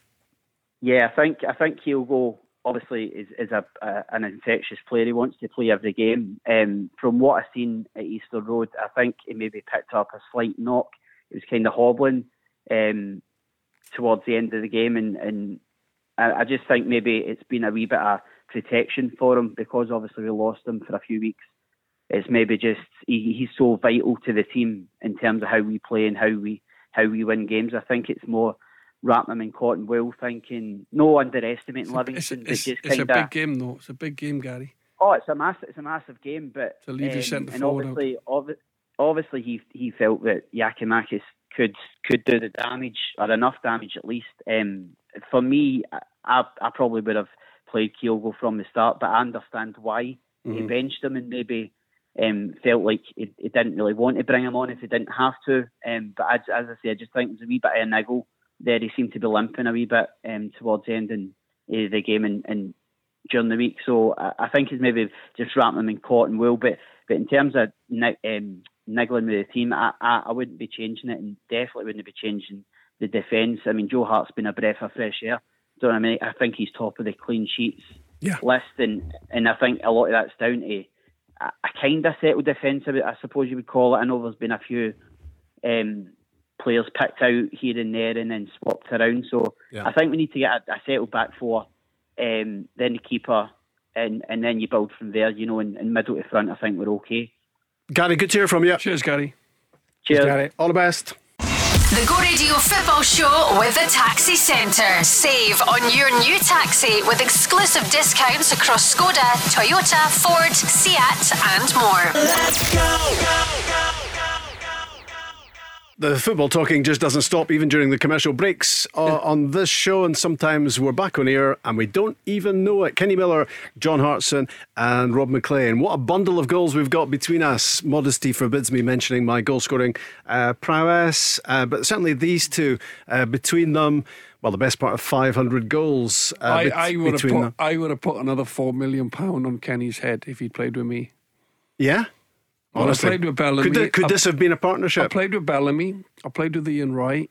Yeah, I think I think he'll go. Obviously, is is a, a an infectious player. He wants to play every game. Um, from what I've seen at Easter Road, I think he maybe picked up a slight knock. He was kind of hobbling um, towards the end of the game, and and I, I just think maybe it's been a wee bit of protection for him because obviously we lost him for a few weeks. It's maybe just he, he's so vital to the team in terms of how we play and how we how we win games. I think it's more Ratnam in Cotton wool, thinking no underestimating It's, Livingston, it's, just it's a big game, though. It's a big game, Gary. Oh, it's a massive, it's a massive game, but To leave um, centre and forward obviously, obvi- obviously, he he felt that Giakoumakis could could do the damage or enough damage at least. Um, for me, I, I I probably would have played Kyogo from the start, but I understand why he Mm-hmm. benched him and maybe um, felt like he, he didn't really want to bring him on if he didn't have to. Um, but as, as I say, I just think there's a wee bit of a niggle there. He seemed to be limping a wee bit um, towards the end in uh, the game and, and during the week. So I, I think he's maybe just wrapping him in cotton wool. But but in terms of ni- um, niggling with the team, I, I, I wouldn't be changing it and definitely wouldn't be changing the defence. I mean, Joe Hart's been a breath of fresh air. Don't I mean? I think he's top of the clean sheets Yeah. list, and and I think a lot of that's down to a, a kind of settled defence. I I suppose you would call it. I know there's been a few um, players picked out here and there and then swapped around. So Yeah. I think we need to get a, a settled back four, um, then the keeper, and and then you build from there. You know, in, in middle to front, I think we're okay. Gary, good to hear from you. Cheers, Gary. Cheers. Gary. All the best. The Go Radio Football Show with the Taxi Centre. Save on your new taxi with exclusive discounts across Skoda, Toyota, Ford, Seat, and more. The football talking just doesn't stop even during the commercial breaks uh, on this show, and sometimes we're back on air and we don't even know it. Kenny Miller, John Hartson, and Rob Maclean. What a bundle of goals we've got between us. Modesty forbids me mentioning my goal scoring uh, prowess, uh, but certainly these two, uh, between them, well, the best part of 500 goals uh, I, I would have between put them. I would have put another four million pound on Kenny's head if he'd played with me. Yeah? Well, I played with Bellamy. Could, th- could this have been a partnership? I played with Bellamy. I played with Ian Wright.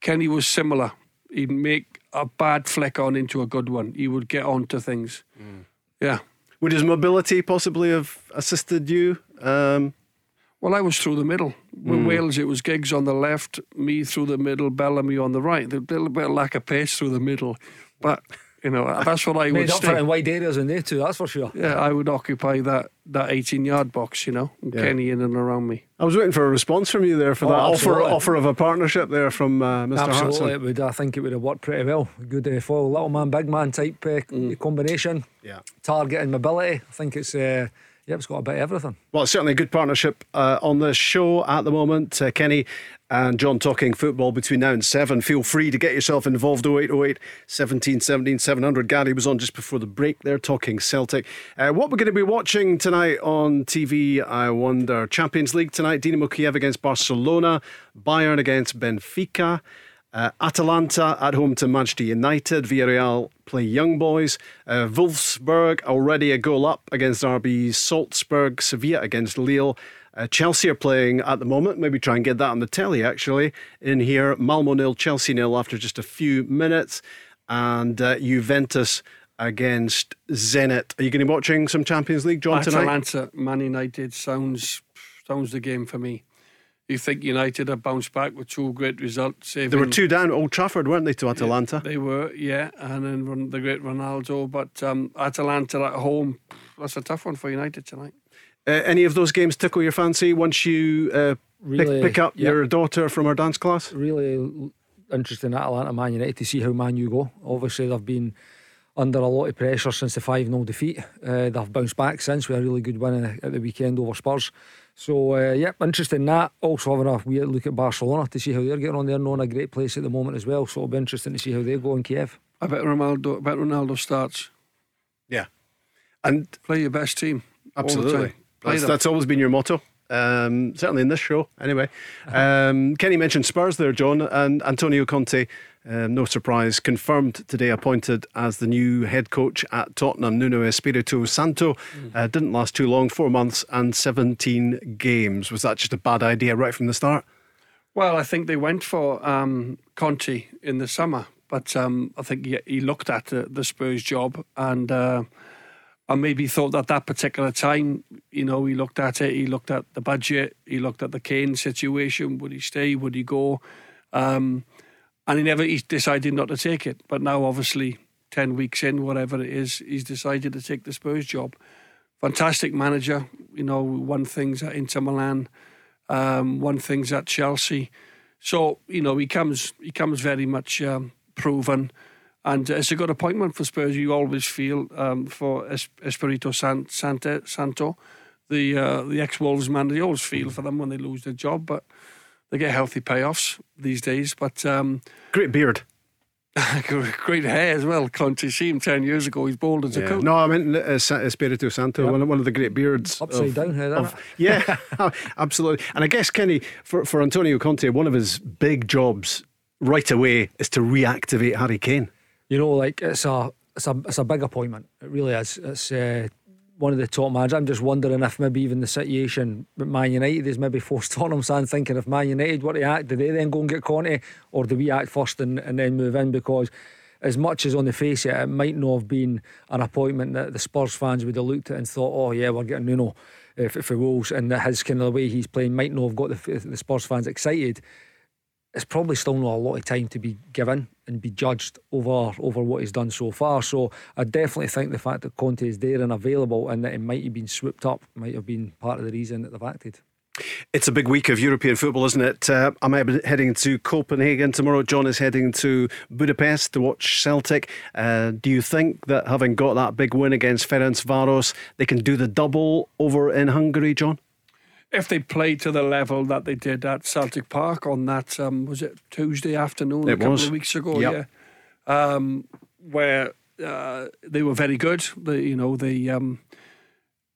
Kenny was similar. He'd make a bad flick on into a good one. He would get on to things. Mm. Yeah. Would his mobility possibly have assisted you? Um, Well, I was through the middle. With Wales, it was Giggs on the left, me through the middle, Bellamy on the right. A little bit of lack of pace through the middle. But, you know, that's what I would Made up for it in wide areas in there too, that's for sure. Yeah, I would occupy that, that 18 yard box, you know, and Yeah. Kenny in and around me. I was waiting for a response from you there for Oh, that offer absolutely. offer of a partnership there from uh, Mr. Absolutely, Hartson. it would. I think it would have worked pretty well. Good uh, foil, little man, big man type uh, combination. Yeah. Target and mobility. I think it's uh, yeah, it's got a bit of everything. Well, it's certainly a good partnership uh, on the show at the moment. Uh, Kenny and John talking football between now and seven. Feel free to get yourself involved 0808 17 17 700. Gary was on just before the break there talking Celtic. Uh, what we're going to be watching tonight on TV, I wonder. Champions League tonight Dinamo Kiev against Barcelona, Bayern against Benfica. Uh, Atalanta at home to Manchester United. Villarreal play Young Boys. Uh, Wolfsburg already a goal up against RB Salzburg. Sevilla against Lille. Uh, Chelsea are playing at the moment. Maybe try and get that on the telly actually. In here, Malmo nil, Chelsea nil after just a few minutes, and uh, Juventus against Zenit. Are you going to be watching some Champions League, John, tonight? Atalanta, Man United sounds sounds the game for me. You think United have bounced back with two great results? They were two down at Old Trafford, weren't they, to Atalanta? Yeah, they were, yeah, and then the great Ronaldo. But um, Atalanta at home, that's a tough one for United tonight. Uh, any of those games tickle your fancy once you uh, really, pick, pick, up yep. your daughter from her dance class? Really interesting Atalanta Man United to see how Man U go. Obviously, they've been under a lot of pressure since the 5 0 defeat. Uh, they've bounced back since with a really good win at the weekend over Spurs. So, uh, yeah, interesting that. Also, having a weird look at Barcelona to see how they're getting on. They're not in a great place at the moment as well. So, it'll be interesting to see how they go in Kiev. I bet Ronaldo, I bet Ronaldo starts. Yeah. And play your best team. Absolutely. That's, that's, always been your motto. Um, certainly in this show, anyway. Um, Kenny mentioned Spurs there, John, and Antonio Conte, um, no surprise, confirmed today appointed as the new head coach at Tottenham. Nuno Espirito Santo mm. uh, didn't last too long, four months and 17 games. Was that just a bad idea right from the start? Well, I think they went for um, Conte in the summer, but um, I think he, he looked at the, the Spurs job and. Uh, and maybe thought at that particular time, you know, he looked at it, he looked at the budget, he looked at the Kane situation. Would he stay? Would he go? Um, and he never he decided not to take it. But now, obviously, 10 weeks in, whatever it is, he's decided to take the Spurs job. Fantastic manager, you know, won things at Inter Milan, um, won things at Chelsea. So, you know, he comes he comes very much um, proven. And it's a good appointment for Spurs. You always feel um, for Espirito San, Sante, Santo, the uh, the ex Wolves man. You always feel for them when they lose their job, but they get healthy payoffs these days. But um, great beard. great hair as well. Can't you see him ten years ago? He's bald as yeah. a coat. No, I mean uh, Espirito Santo, yep. one, one of the great beards. Upside of, down hair, of, Yeah, absolutely. And I guess Kenny, for for Antonio Conte, one of his big jobs right away is to reactivate Harry Kane you know, like it's a it's a it's a big appointment. It really is. It's uh, one of the top managers. I'm just wondering if maybe even the situation with Man United is maybe forced on Tottenham fan thinking if Man United were to act, do they then go and get Conte or do we act first and, and then move in? Because as much as on the face of it, it might not have been an appointment that the Spurs fans would have looked at and thought, oh yeah, we're getting Nuno if for Wolves, and his kind of the way he's playing might not have got the, the Spurs fans excited it's probably still not a lot of time to be given and be judged over over what he's done so far. So I definitely think the fact that Conte is there and available and that it might have been swooped up might have been part of the reason that they've acted. It's a big week of European football, isn't it? Uh, I'm heading to Copenhagen tomorrow. John is heading to Budapest to watch Celtic. Uh, do you think that having got that big win against Ferencvaros, they can do the double over in Hungary, John? If they play to the level that they did at Celtic Park on that um, was it Tuesday afternoon it a couple was. of weeks ago, yep. yeah, um, where uh, they were very good. They, you know, they um,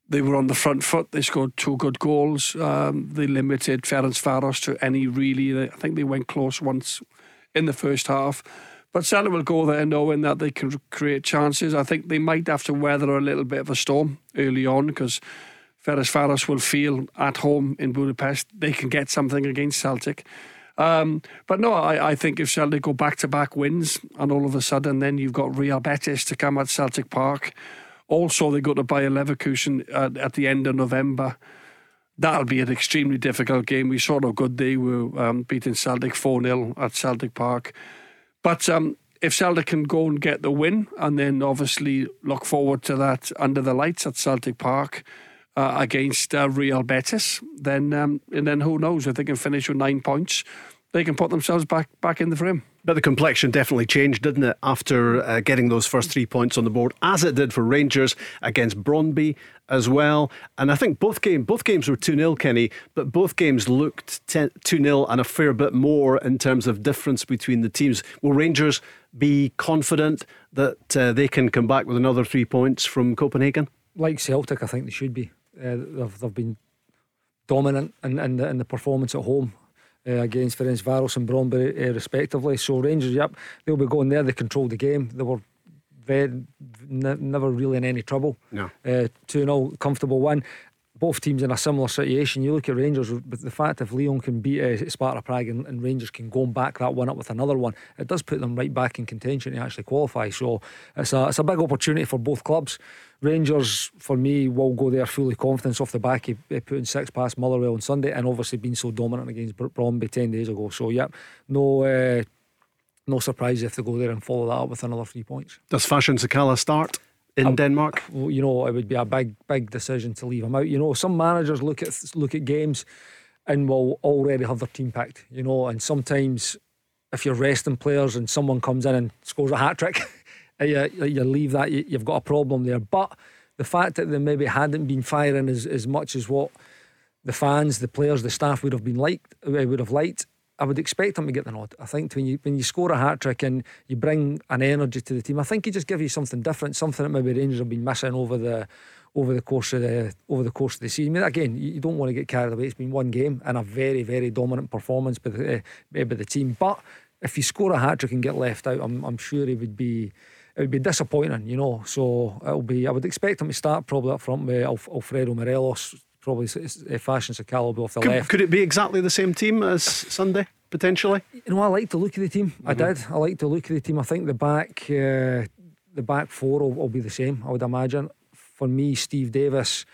they were on the front foot. They scored two good goals. Um, they limited Ferencvaros to any really. I think they went close once in the first half. But Celtic will go there knowing that they can create chances. I think they might have to weather a little bit of a storm early on because Ferencvaros will feel at home in Budapest. They can get something against Celtic. Um, but no, I, I, think if Celtic go back to back wins and all of a sudden then you've got Real Betis to come at Celtic Park. Also, they go to Bayer Leverkusen at, at the end of November. That'll be an extremely difficult game. We saw how good they were um, beating Celtic 4 0 at Celtic Park. But um, if Celtic can go and get the win and then obviously look forward to that under the lights at Celtic Park uh, against uh, Real Betis, then um, and then who knows if they can finish with nine points, they can put themselves back back in the frame. But the complexion definitely changed, didn't it, after uh, getting those first three points on the board, as it did for Rangers against Brøndby as well. And I think both game both games were two 0 Kenny, but both games looked two 0 and a fair bit more in terms of difference between the teams. Will Rangers be confident that uh, they can come back with another three points from Copenhagen? Like Celtic, I think they should be. Uh, they've, they've been dominant in, in, the, in the performance at home. Uh, against Ferencvaros and Brøndby uh, respectively. So Rangers, yep, they'll be going there. They controlled the game. They were very, never really in any trouble. No. Uh, 2 0, comfortable win. Both teams in a similar situation. You look at Rangers, but the fact if Lyon can beat uh, Sparta Prague and, and, Rangers can go and back that one up with another one, it does put them right back in contention to actually qualify. So it's a, it's a big opportunity for both clubs. Rangers, for me, will go there fully confident off the back of putting six past Motherwell on Sunday and obviously being so dominant against Brøndby 10 days ago. So, yeah, no. Uh, no surprise if they go there and follow that up with another three points. Does Fashion Sakala start in Denmark? You know, it would be a big, big decision to leave him out. You know, some managers look at look at games and will already have their team picked. You know, and sometimes if you're resting players and someone comes in and scores a hat trick, you, you leave that you, have got a problem there. But the fact that they maybe hadn't been firing as, as much as what the fans, the players, the staff would have been liked, would have liked I would expect him to get the nod. I think when you when you score a hat trick and you bring an energy to the team, I think he just give you something different, something that maybe Rangers have been missing over the over the course of the over the course of the season. I mean, again, you don't want to get carried away. It's been one game and a very very dominant performance by the, uh, by the team. But if you score a hat trick and get left out, I'm I'm sure he would be it would be disappointing, you know. So it'll be. I would expect him to start probably up front with Alfredo Morelos, probably Fashion Sakala off the could, left. Could it be exactly the same team as Sunday? potentially? You know, I like the look of the team. Mm-hmm. I did. I like the look of the team. I think the back, uh, the back four will, will, be the same. I would imagine. For me, Steve Davis,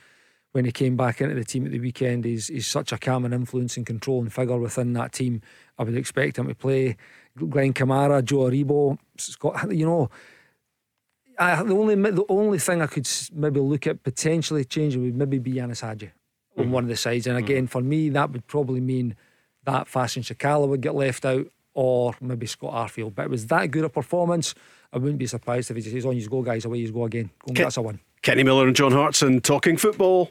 when he came back into the team at the weekend, he's, he's such a influence and controlling figure within that team. I would expect him to play. Glenn Kamara, Joe Aribo, Scott. You know. I, the only the only thing I could maybe look at potentially changing would maybe be Ianis Hagi on mm-hmm. one of the sides, and again mm-hmm. for me that would probably mean that Fashion Sakala would get left out or maybe Scott Arfield. But it was that good a performance. I wouldn't be surprised if he just says, on you go, guys, away you go again. Go and Ken- that's a win. Kenny Miller and John Hartson talking football.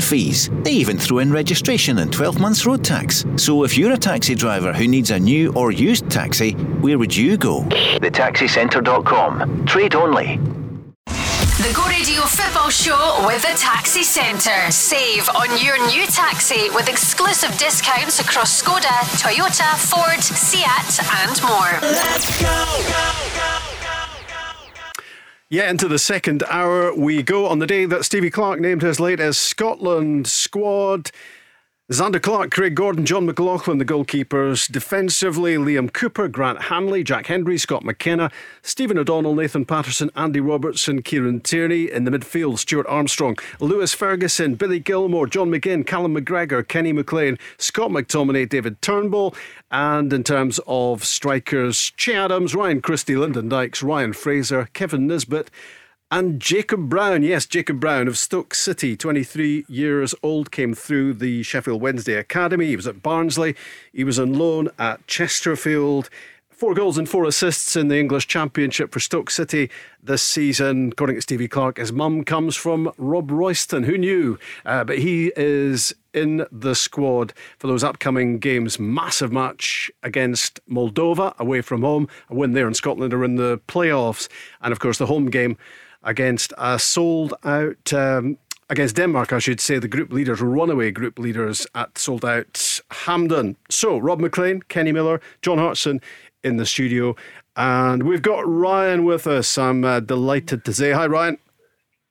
fees. They even throw in registration and 12 months road tax. So if you're a taxi driver who needs a new or used taxi, where would you go? TheTaxiCentre.com. Trade only. The Go Radio Football Show with the Taxi Centre. Save on your new taxi with exclusive discounts across Skoda, Toyota, Ford, Seat, and more. Let's go, go, go. Yeah, into the second hour we go on the day that Stevie Clarke named his latest Scotland squad. Zander Clark, Craig Gordon, John McLaughlin, the goalkeepers. Defensively, Liam Cooper, Grant Hanley, Jack Hendry, Scott McKenna, Stephen O'Donnell, Nathan Patterson, Andy Robertson, Kieran Tierney. In the midfield, Stuart Armstrong, Lewis Ferguson, Billy Gilmour, John McGinn, Callum McGregor, Kenny McLean, Scott McTominay, David Turnbull. And in terms of strikers, Che Adams, Ryan Christie, Lyndon Dykes, Ryan Fraser, Kevin Nisbet. And Jacob Brown, yes, Jacob Brown of Stoke City, 23 years old, came through the Sheffield Wednesday Academy. He was at Barnsley. He was on loan at Chesterfield. Four goals and four assists in the English Championship for Stoke City this season. According to Stevie Clarke, his mum comes from Robroyston. Who knew? Uh, but he is in the squad for those upcoming games. Massive match against Moldova away from home. A win there in Scotland are in the playoffs. And of course, the home game against a sold out. Um, against Denmark, I should say, the group leaders, runaway group leaders at sold out Hampden. So, Rob Maclean, Kenny Miller, John Hartson in the studio, and we've got Ryan with us. I'm uh, delighted to say hi, Ryan.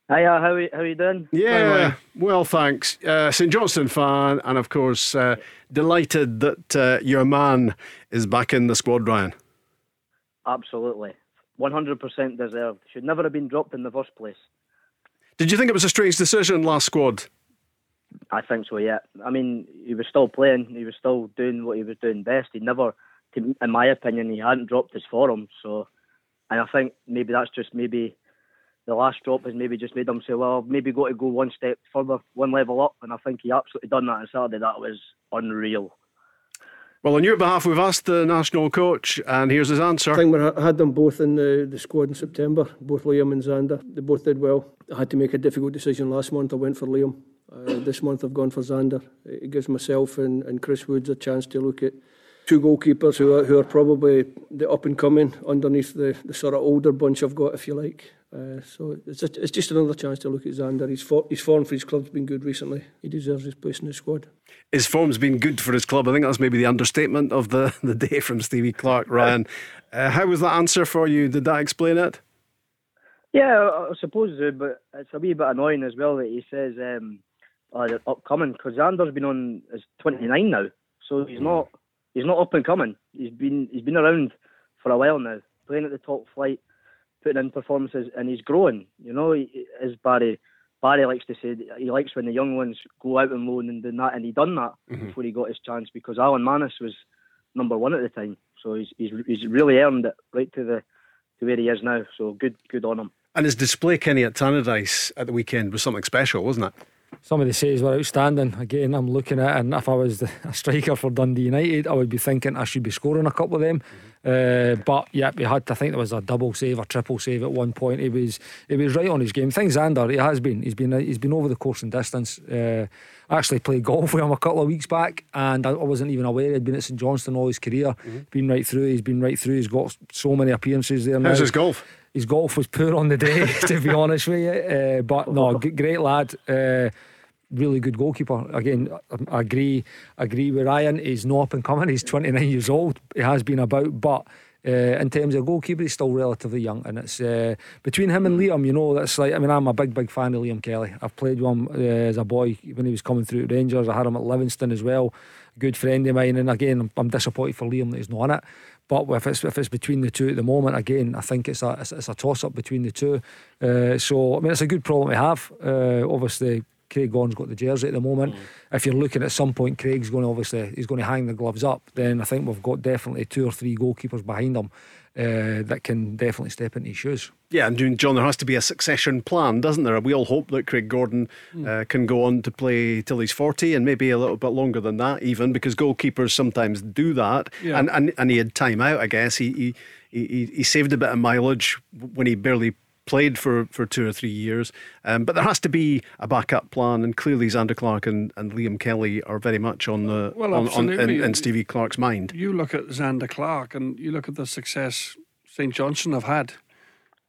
Hiya, how are, how are you doing? Yeah, hi, well, thanks. Uh, St Johnstone fan, and of course, uh, delighted that uh, your man is back in the squad, Ryan. Absolutely. 100% deserved. Should never have been dropped in the first place. Did you think it was a strange decision last squad? I think so, yeah. I mean, he was still playing, he was still doing what he was doing best. He never, in my opinion, he hadn't dropped his form. So, and I think maybe that's just maybe the last drop has maybe just made him say, well, maybe got to go one step further, one level up. And I think he absolutely done that on Saturday. That was unreal. Well, on your behalf, we've asked the national coach, and here's his answer. I think we had them both in the, the squad in September, both Liam and Zander. They both did well. I had to make a difficult decision last month. I went for Liam. Uh, this month I've gone for Zander. It gives myself and, and Chris Woods a chance to look at two goalkeepers who are, who are probably the up and coming underneath the, the sort of older bunch I've got, if you like. Uh, so it's, a, it's just another chance to look at Zander. His, for, his form for his club's been good recently. He deserves his place in the squad. His form's been good for his club. I think that's maybe the understatement of the, the day from Stevie Clarke, Ryan, uh, how was that answer for you? Did that explain it? Yeah, I suppose so, but it's a wee bit annoying as well that he says um, uh, upcoming because Zander's been on is 29 now, so he's not he's not up and coming. He's been he's been around for a while now, playing at the top flight, putting in performances, and he's growing. You know, as Barry Barry likes to say, he likes when the young ones go out and loan and do that, and he done that mm-hmm. before he got his chance because Alan Mannus was number one at the time, so he's he's, he's really earned it right to the to where he is now. So good good on him. And his display, Kenny, at Tannadice at the weekend was something special, wasn't it? Some of the saves were outstanding. Again, I'm looking at it, and if I was a striker for Dundee United, I would be thinking I should be scoring a couple of them. Mm-hmm. Uh, but yeah, we had. I think there was a double save, a triple save at one point. He was he was right on his game. Things Zander, he has been. He's been he's been over the course and distance. Uh, I actually played golf with him a couple of weeks back, and I wasn't even aware he'd been at St Johnstone all his career. Mm-hmm. Been right through. He's been right through. He's got so many appearances there. How's now. his golf? His golf was poor on the day, to be honest with you. Uh, but no, great lad. Uh, really good goalkeeper. Again, I agree agree with Ryan. He's not up and coming. He's 29 years old. He has been about, but. Uh, in terms of goalkeeper, he's still relatively young, and it's uh, between him and Liam. You know, that's like I mean, I'm a big, big fan of Liam Kelly. I've played with him uh, as a boy when he was coming through Rangers. I had him at Livingston as well. Good friend of mine, and again, I'm, I'm disappointed for Liam that he's not on it. But if it's if it's between the two at the moment, again, I think it's a it's, it's a toss up between the two. Uh, so I mean, it's a good problem to have. Uh, obviously, Craig Gordon's got the jersey at the moment. Mm. If you're looking at some point, Craig's going to obviously he's going to hang the gloves up. Then I think we've got definitely two or three goalkeepers behind him uh, that can definitely step into his shoes. Yeah, and John, there has to be a succession plan, doesn't there? We all hope that Craig Gordon mm. uh, can go on to play till he's 40 and maybe a little bit longer than that, even because goalkeepers sometimes do that. Yeah. And, and and he had time out, I guess. He, he he he saved a bit of mileage when he barely played for, for two or three years. Um, but there has to be a backup plan, and clearly Zander Clark and, and Liam Kelly are very much on the well, on, on, in, in, Stevie Clarke's mind. You look at Zander Clark, and you look at the success St Johnstone have had.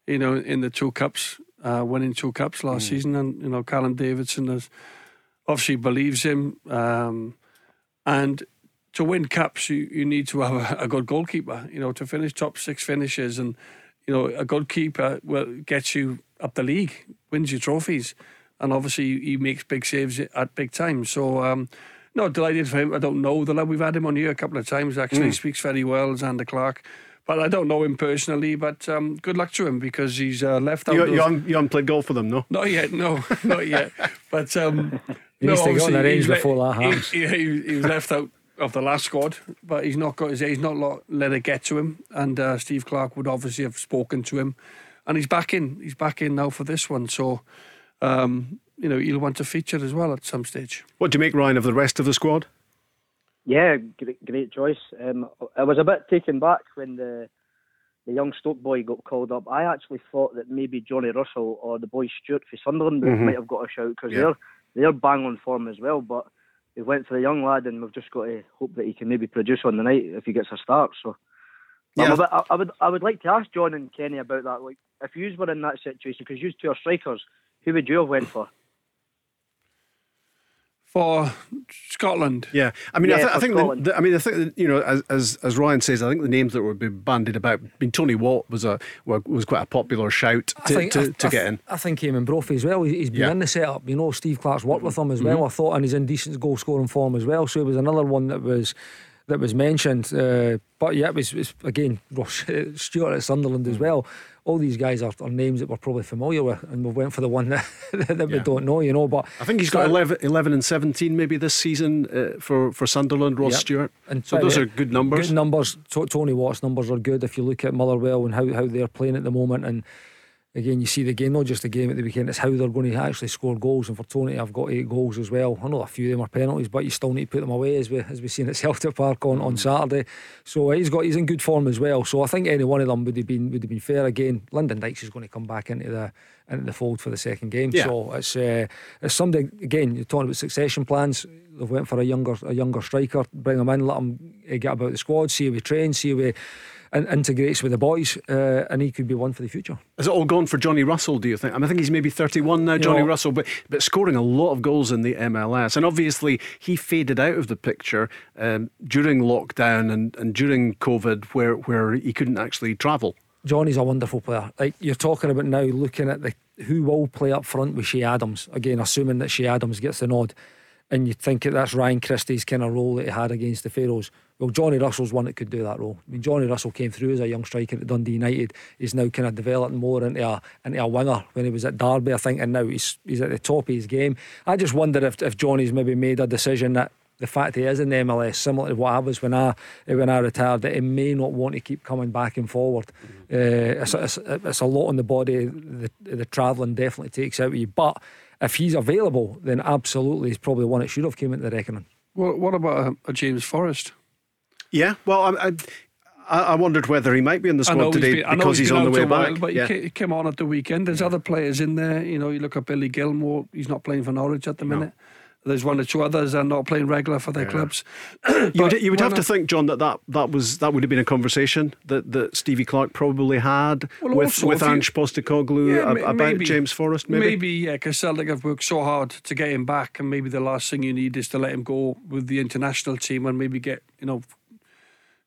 You know, in the two cups, uh, winning two cups last mm. season, and you know, Callum Davidson has obviously believes him, um, and to win cups, you, you need to have a, a good goalkeeper. You know, to finish top six finishes and you know, a good keeper will gets you up the league, wins you trophies, and obviously he makes big saves at big times. So, um, no, delighted for him. I don't know the lad. We've had him on here a couple of times. Actually, mm. speaks very well, Zander Clark. But I don't know him personally. But um, good luck to him because he's uh, left out. You, you, haven't, you haven't played golf for them, no? Not yet, no, not yet. But um, he needs no, to get on the range before that happens. He, he, he was left out of the last squad, but he's not got his he's not let it get to him. And uh, Steve Clarke would obviously have spoken to him, and he's back in. He's back in now for this one. So, um, you know, he'll want to feature as well at some stage. What do you make, Ryan, of the rest of the squad? Yeah, great, great choice. Um, I was a bit taken back when the the young Stoke boy got called up. I actually thought that maybe Johnny Russell or the boy Stewart for Sunderland mm-hmm. might have got a shout because yeah. they're they're bang on form as well. But we went for the young lad, and we've just got to hope that he can maybe produce on the night if he gets a start. So, yeah. Bit, I, I, would I would like to ask John and Kenny about that. Like, if you were in that situation, because you two are strikers, who would you have went for? For Scotland. Yeah, I mean, yeah, I, th- I, think, the, the, I mean, I think you know, as, as as Ryan says, I think the names that would be bandied about. I mean, Tony Watt was a was quite a popular shout to, think, to, I, to get in. I think him and Brophy as well. He's been yeah. in the setup. You know, Steve Clarke's worked with him as well. Mm-hmm. I thought, and he's in decent goal scoring form as well. So it was another one that was that was mentioned. Uh, but yeah, it was, it was again Ross Stewart at Sunderland as mm. well all these guys are, are, names that we're probably familiar with, and we went for the one that, that yeah. we don't know, you know. But I think he's got 11, 11 and 17 maybe this season uh, for, for Sunderland, Ross yep. Stewart. And so those are good numbers. Good numbers. Tony Watt's numbers are good if you look at Motherwell and how, how they're playing at the moment. And again, you see the game, not just the game at the weekend, it's how they're going to actually score goals. And for Tony, I've got eight goals as well. I know a few of them are penalties, but you still need to put them away as we as we seen at Celtic Park on, on Saturday. So uh, he's got he's in good form as well. So I think any one of them would have been would have been fair. Again, Lyndon Dykes is going to come back into the into the fold for the second game. Yeah. So it's uh, it's somebody again. You're talking about succession plans. They've went for a younger a younger striker. Bring him in, let him uh, get about the squad, see how we train, see how we in, integrates with the boys, uh, and he could be one for the future. Is it all gone for Johnny Russell, do you think? I, mean, I think he's maybe 31 now, Johnny know- Russell, but, but scoring a lot of goals in the MLS. And obviously, he faded out of the picture um, during lockdown and, and during COVID, where, where he couldn't actually travel. Johnny's a wonderful player. Like you're talking about now, looking at the who will play up front with Che Adams. Again, assuming that Che Adams gets the nod, and you think that that's Ryan Christie's kind of role that he had against the Faroes. Well, Johnny Russell's one that could do that role. I mean, Johnny Russell came through as a young striker at Dundee United. He's now kind of developing more into a into a winger when he was at Derby, I think, and now he's he's at the top of his game. I just wonder if if Johnny's maybe made a decision that the fact he is in the MLS, similar to what I was when I when I retired, that he may not want to keep coming back and forward. Uh, it's, it's, it's a lot on the body. The, the travelling definitely takes out of you. But if he's available, then absolutely he's probably one that should have came into the reckoning. What, what about a, a James Forrest? Yeah, well, I, I, I wondered whether he might be in the squad today been- because he's, been on the way a while, back. But yeah. he, came on at the weekend. There's other players in there. You know, you look at Billy Gilmour. He's not playing for Norwich at the minute. There's one or two others that are not playing regular for their clubs. You would, you would have to think, John, that, that that was that would have been a conversation that, that Stevie Clarke probably had Well, with with Ange Postecoglou Yeah, about maybe. James Forrest. Maybe, Maybe, yeah, because Celtic have worked so hard to get him back, and maybe the last thing you need is to let him go with the international team and maybe get, you know,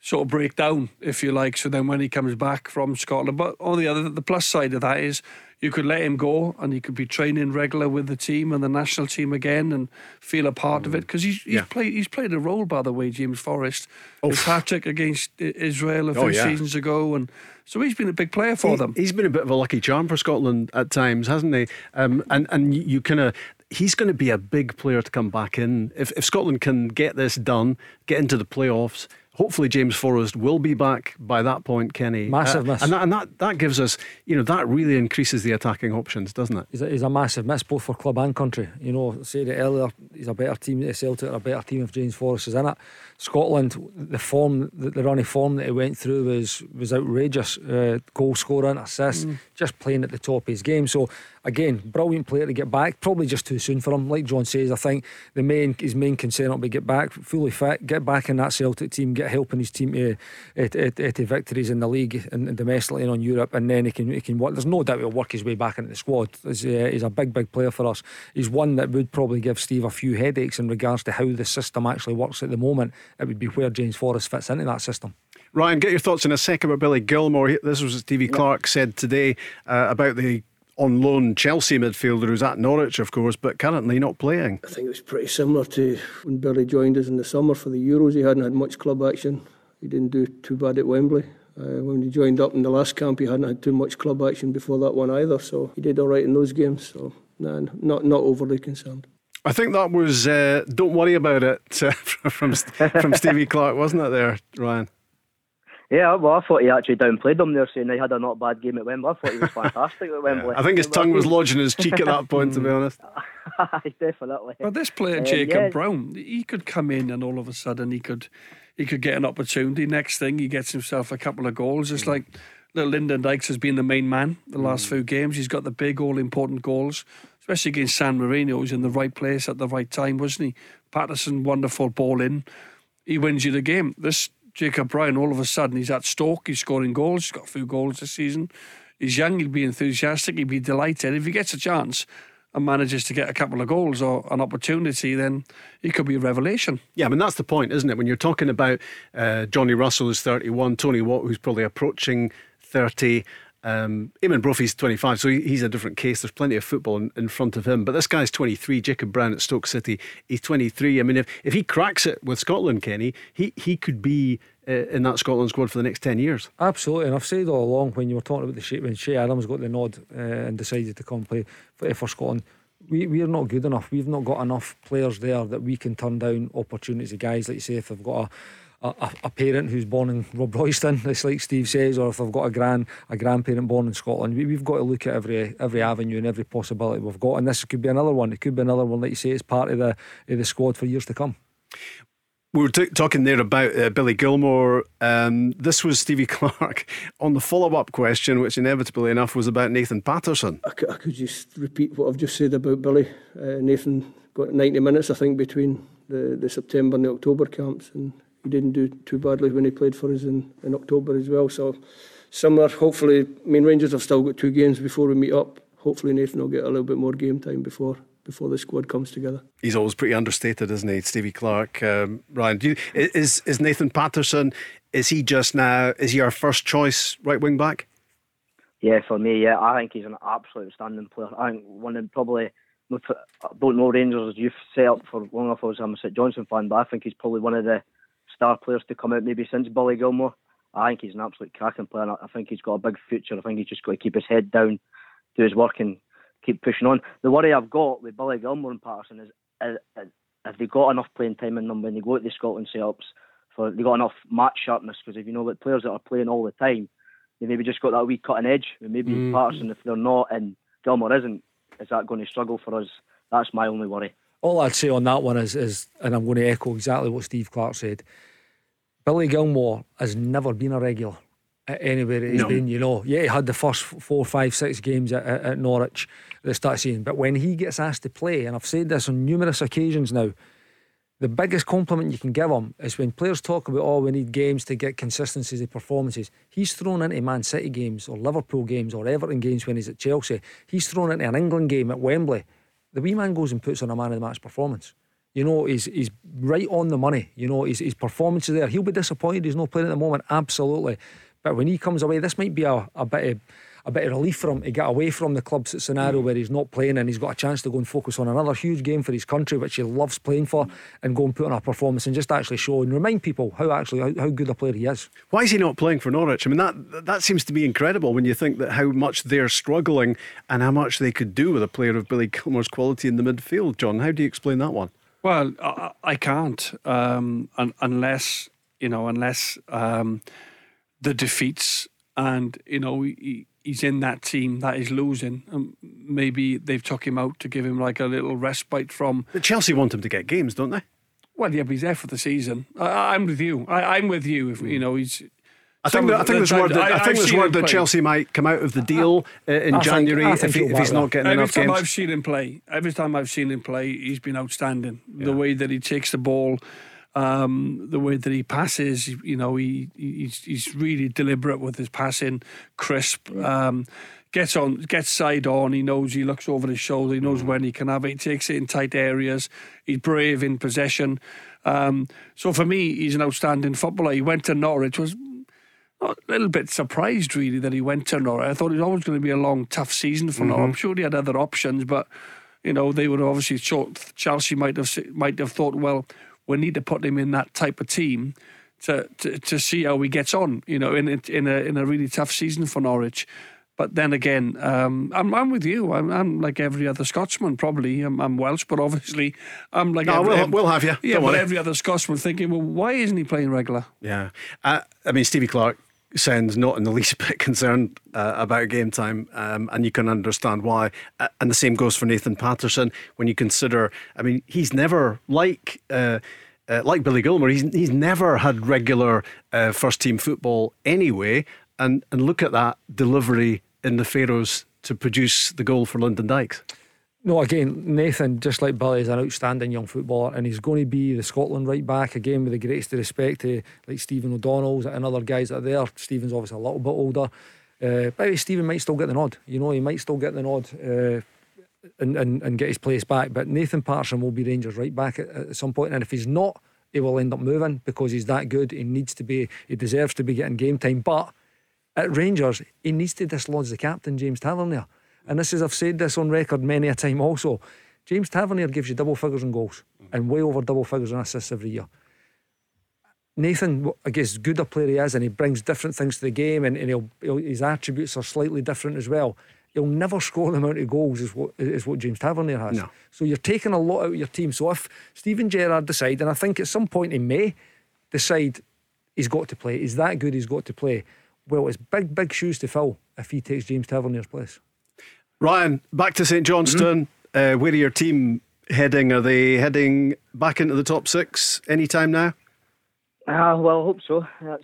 sort of break down, if you like. So then when he comes back from Scotland, but on the other, the plus side of that is you could let him go and he could be training regular with the team and the national team again and feel a part of it because he's, he's Yeah. played he's played a role by the way James Forrest his hat trick against Israel a few Oh, yeah. seasons ago and so he's been a big player for He- them He's been a bit of a lucky charm for Scotland at times, hasn't he? Um, and and you, you kind of he's going to be a big player to come back in if if Scotland can get this done, get into the playoffs. Hopefully, James Forrest will be back by that point, Kenny. Massive Uh, miss. and that, and that that gives us, you know, that really increases the attacking options, doesn't it? He's a, he's a massive miss both for club and country. You know, I said it earlier, he's a better team. Celtic are a better team if James Forrest is in it. Scotland, the form, the, the run of form that he went through was was outrageous. Uh, goal scoring, assist, just playing at the top of his game. So again, brilliant player to get back. Probably just too soon for him. Like John says, I think the main his main concern will be get back fully fit, get back in that Celtic team, get helping his team to uh, to, to, to victories in the league and, and domestically and on Europe, and then he can he can work. There's no doubt he'll work his way back into the squad. He's, uh, he's a big big player for us. He's one that would probably give Steve a few headaches in regards to how the system actually works at the moment. It would be where James Forrest fits into that system. Ryan, get your thoughts in a second about Billy Gilmour. This was what Stevie Clarke said today uh, about the on loan Chelsea midfielder who's at Norwich, of course, but currently not playing. I think it was pretty similar to when Billy joined us in the summer for the Euros. He hadn't had much club action. He didn't do too bad at Wembley. Uh, when he joined up in the last camp, he hadn't had too much club action before that one either. So he did all right in those games. So nah, not not overly concerned. I think that was uh, "Don't worry about it" uh, from from Stevie Clarke, wasn't it? There, Ryan. Yeah, well, I thought he actually downplayed them there, saying he had a not bad game at Wembley. I thought he was fantastic at Wembley. I think his tongue was lodged in his cheek at that point, to be hmm. honest. Definitely. But this player, Um, Jacob yeah. Brown, he could come in and all of a sudden he could he could get an opportunity. Next thing, he gets himself a couple of goals. It's hmm. like little Lyndon Dykes has been the main man the hmm. last few games. He's got the big, all important goals, especially against San Marino. He's in the right place at the right time, wasn't he? Patterson, wonderful ball in. He wins you the game. This Jacob Brown, all of a sudden, he's at Stoke. He's scoring goals. He's got a few goals this season. He's young. He'll be enthusiastic. He'll be delighted if he gets a chance and manages to get a couple of goals or an opportunity. Then he could be a revelation. Yeah, I mean that's the point, isn't it? When you're talking about uh, Johnny Russell who's 31, Tony Watt who's probably approaching 30, um, Brophy's 25, so he- he's a different case. There's plenty of football in, in front of him, but this guy's 23. Jacob Brown at Stoke City, he's 23. I mean, if if he cracks it with Scotland, Kenny, he he could be uh, in that Scotland squad for the next 10 years. Absolutely, and I've said all along when you were talking about the shape, when Che Adams got the nod uh, and decided to come play for, for Scotland, we we're not good enough. We've not got enough players there that we can turn down opportunities. Of guys like you say, if they've got a, a, parent who's born in Robroyston, it's like Steve says, or if they've got a grand a grandparent born in Scotland, we, have got to look at every every avenue and every possibility we've got. And this could be another one. It could be another one, like you say, it's part of the of the squad for years to come. We were t- talking there about uh, Billy Gilmour. Um, this was Stevie Clarke on the follow up question, which inevitably enough was about Nathan Patterson. I could, I could just repeat what I've just said about Billy. Uh, Nathan got 90 minutes, I think, between the, the September and the October camps, and he didn't do too badly when he played for us in, in October as well. So, similar, hopefully, I mean, Rangers have still got two games before we meet up. Hopefully, Nathan will get a little bit more game time before before the squad comes together. He's always pretty understated, isn't he, Stevie Clarke? Um, Ryan, you, is is Nathan Patterson? Is he just now? Is he our first choice right wing back? Yeah, for me, yeah, I think he's an absolute outstanding player. I think one of probably I don't know Rangers youth set up for long enough. I I'm a St Johnstone fan, but I think he's probably one of the star players to come out maybe since Billy Gilmour. I think he's an absolute cracking player. I think he's got a big future. I think he's just got to keep his head down, do his work, and keep pushing on. The worry I've got with Billy Gilmour and Patterson is, is, is if they got enough playing time in them when they go to the Scotland setups, for they got enough match sharpness. Because if you know that players that are playing all the time, they maybe just got that wee cutting edge. And maybe mm. Patterson, if they're not and Gilmour isn't, is that going to struggle for us? That's my only worry. All I'd say on that one is, is and I'm going to echo exactly what Steve Clarke said. Billy Gilmour has never been a regular anywhere he's no. been. You know, yeah, he had the first four, five, six games at, at, Norwich at the start season, but when he gets asked to play, and I've said this on numerous occasions now, the biggest compliment you can give him is when players talk about, oh, we need games to get consistencies of performances. He's thrown into Man City games or Liverpool games or Everton games when he's at Chelsea. He's thrown into an England game at Wembley. The wee man goes and puts on a man of the match performance. You know, he's he's right on the money. You know, his, his performance is there. He'll be disappointed he's not playing at the moment, absolutely. But when he comes away, this might be a, a bit of a bit of relief for him to get away from the club's scenario where he's not playing and he's got a chance to go and focus on another huge game for his country, which he loves playing for, and go and put on a performance and just actually show and remind people how actually how, how good a player he is. Why is he not playing for Norwich? I mean that that seems to be incredible when you think that how much they're struggling and how much they could do with a player of Billy Gilmour's quality in the midfield. John, how do you explain that one? Well, I, I can't um, un- unless you know unless. Um, the defeats, and you know he, he's in that team that is losing. And maybe they've took him out to give him like a little respite from. But Chelsea want him to get games, don't they? Well, yeah, but he's there for the season. I, am with you. I, am with you. If you know he's. I think, that, I think there's word that, I, I think there's word that Chelsea might come out of the deal uh, in I January think, if, he, if, he's not getting every enough games. Every time I've seen him play, every time I've seen him play, he's been outstanding. Yeah. The way that he takes the ball, um, the way that he passes, you know, he he's, he's really deliberate with his passing, crisp. Um, gets on, gets side on. He knows he looks over his shoulder. He knows mm. when he can have it. He takes it in tight areas. He's brave in possession. Um, so for me, he's an outstanding footballer. He went to Norwich. Was a little bit surprised really that he went to Norwich. I thought it was always going to be a long, tough season for mm-hmm. Norwich. I'm sure he had other options, but you know they would obviously thought Chelsea might have might have thought, well, we need to put him in that type of team to, to, to see how he gets on, you know, in, in, a, in a really tough season for Norwich. But then again, um, I'm, I'm with you. I'm, I'm, like every other Scotsman, probably. I'm, I'm Welsh, but obviously, I'm like. No, every, we'll, we'll have you. Yeah, Don't but worry. every other Scotsman thinking, well, why isn't he playing regular? Yeah. Uh, I mean, Stevie Clarke sounds not in the least bit concerned uh, about game time, um, and you can understand why. Uh, and the same goes for Nathan Patterson when you consider. I mean, he's never like. Uh, uh like Billy Gilmour, he's he's never had regular uh, first team football anyway, and and look at that delivery in the Faroes to produce the goal for Lyndon Dykes. No, again, Nathan, just like Billy, is an outstanding young footballer, and he's going to be the Scotland right back again with the greatest respect to like Stephen O'Donnell's and other guys that are there. Stephen's obviously a little bit older, uh, but Stephen might still get the nod. You know, he might still get the nod. Uh, and, and, and get his place back. But Nathan Patterson will be Rangers right back at, at some point, and if he's not, he will end up moving because he's that good. He needs to be, he deserves to be getting game time. But at Rangers, he needs to dislodge the captain, James Tavernier. And this is, I've said this on record many a time also. James Tavernier gives you double figures in goals and way over double figures in assists every year. Nathan, I guess, good a player he is, and he brings different things to the game, and, and he'll, he'll, his attributes are slightly different as well. He'll never score the amount of goals as what, as what James Tavernier has. No. So you're taking a lot out of your team. So if Steven Gerrard decide, and I think at some point he may decide He's got to play. He's that good. He's got to play. Well, it's big, big shoes to fill if he takes James Tavernier's place. Ryan, back to St Johnstone. Mm-hmm. Uh, where are your team heading? Are they heading back into the top six anytime now? Ah, uh, well, I hope so. That's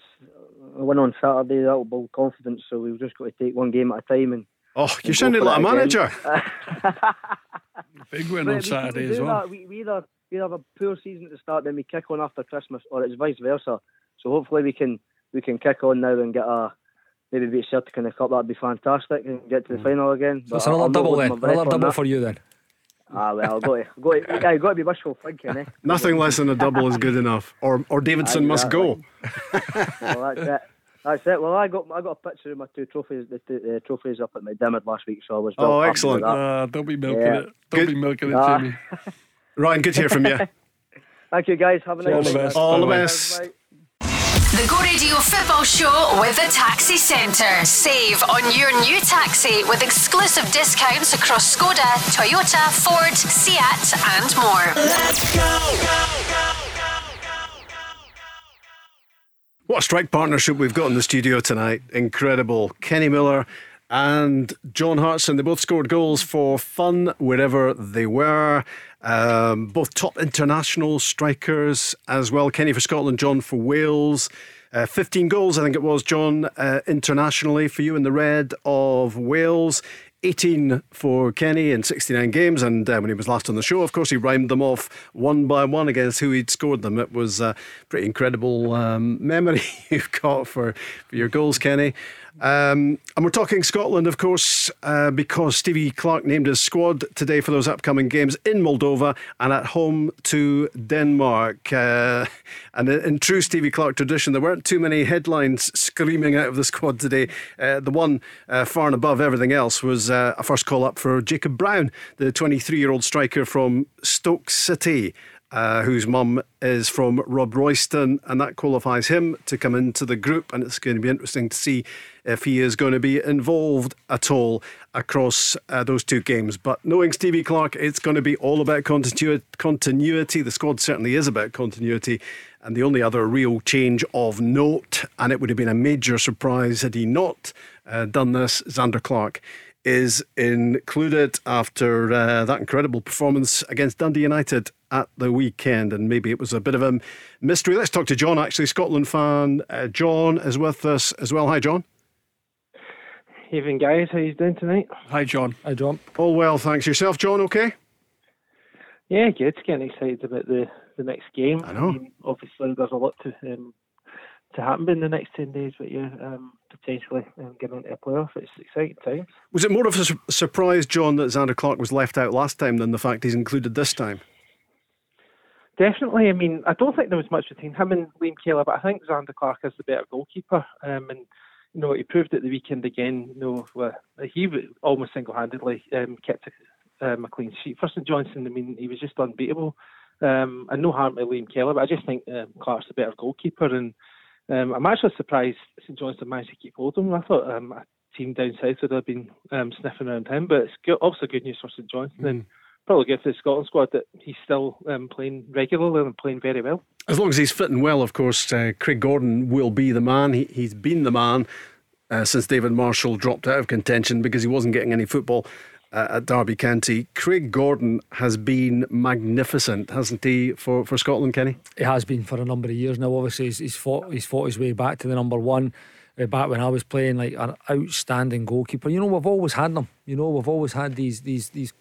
a win on Saturday. That will build confidence. So we've just got to take one game at a time. And oh, you're sounding like a manager. Big win on Saturday as well. We, we either we have a poor season to start, then we kick on after Christmas, or it's vice versa. So hopefully we can we can kick on now and get a maybe beat Celtic in the cup. That'd be fantastic and get to the mm. final again. So it's another double then. Another double for you then. Ah well, I'll go to, go to, yeah, got to be wishful thinking. Eh? Nothing less than a double is good enough, or or Davidson must go. well, that's it. That's it. Well, I got I got a picture of my two trophies, the, the, trophies up at my McDiarmid last week, so I was. Oh, excellent! Uh, don't be milking yeah. it. Don't good. be milking it, Jimmy. Ryan, good to hear from you. Thank you, guys. Have a nice All the best. All the best. The Go Radio Football Show with the Taxi Centre. Save on your new taxi with exclusive discounts across Skoda, Toyota, Ford, Seat, and more. Let's go, go, go. What a strike partnership we've got in the studio tonight. Incredible. Kenny Miller and John Hartson, they both scored goals for fun wherever they were. Um, both top international strikers as well. Kenny for Scotland, John for Wales. Uh, 15 goals, I think it was, John, uh, internationally for you in the red of Wales. 18 for Kenny in 69 games. And uh, when he was last on the show, of course, he rhymed them off one by one against who he'd scored them. It was a pretty incredible um, memory you've got for, for your goals, Kenny. Um, and we're talking Scotland, of course, uh, because Stevie Clarke named his squad today for those upcoming games in Moldova and at home to Denmark. Uh, and in true Stevie Clarke tradition, there weren't too many headlines screaming out of the squad today. Uh, the one uh, far and above everything else was uh, a first call up for Jacob Brown, the 23 year old striker from Stoke City uh, whose mum is from Robroyston, and that qualifies him to come into the group. And it's going to be interesting to see if he is going to be involved at all across uh, those two games. But knowing Stevie Clarke, it's going to be all about continu- continuity. The squad certainly is about continuity. And the only other real change of note, and it would have been a major surprise had he not uh, done this, Zander Clarke is included after uh, that incredible performance against Dundee United at the weekend. And maybe it was a bit of a mystery. Let's talk to John, actually, Scotland fan. Uh, John is with us as well. Hi, John. Evening, guys. How you doing tonight? Hi, John. Hi, John. All well, thanks. Yourself, John, okay? Yeah, good. Getting excited about the, the next game. I know. I mean, obviously, there's a lot to um, to happen in the next 10 days, but yeah, um, potentially um, getting into a playoff. It's exciting times. Was it more of a su- surprise, John, that Zander Clarke was left out last time than the fact he's included this time? Definitely. I mean, I don't think there was much between him and Liam Kelly, but I think Zander Clarke is the better goalkeeper. Um, and, you know, he proved at the weekend again, you know, where he almost single handedly um, kept a, um, a clean sheet for St Johnstone, I mean, he was just unbeatable. Um, and no harm to Liam Kelly, but I just think um, Clarke's the better goalkeeper. And um, I'm actually surprised St Johnstone managed to keep hold of him. I thought um, a team down south would have been um, sniffing around him, but it's good, also good news for St Johnstone. Mm. And probably good for the Scotland squad that he's still um, playing regularly and playing very well. As long as he's fitting well, of course, uh, Craig Gordon will be the man. He, he's been the man uh, since David Marshall dropped out of contention because he wasn't getting any football uh, at Derby County. Craig Gordon has been magnificent, hasn't he, for, for Scotland, Kenny? He has been for a number of years now. Obviously, he's, he's fought he's fought his way back to the number one. Uh, back when I was playing, like an outstanding goalkeeper. You know, we've always had them. You know, we've always had these these these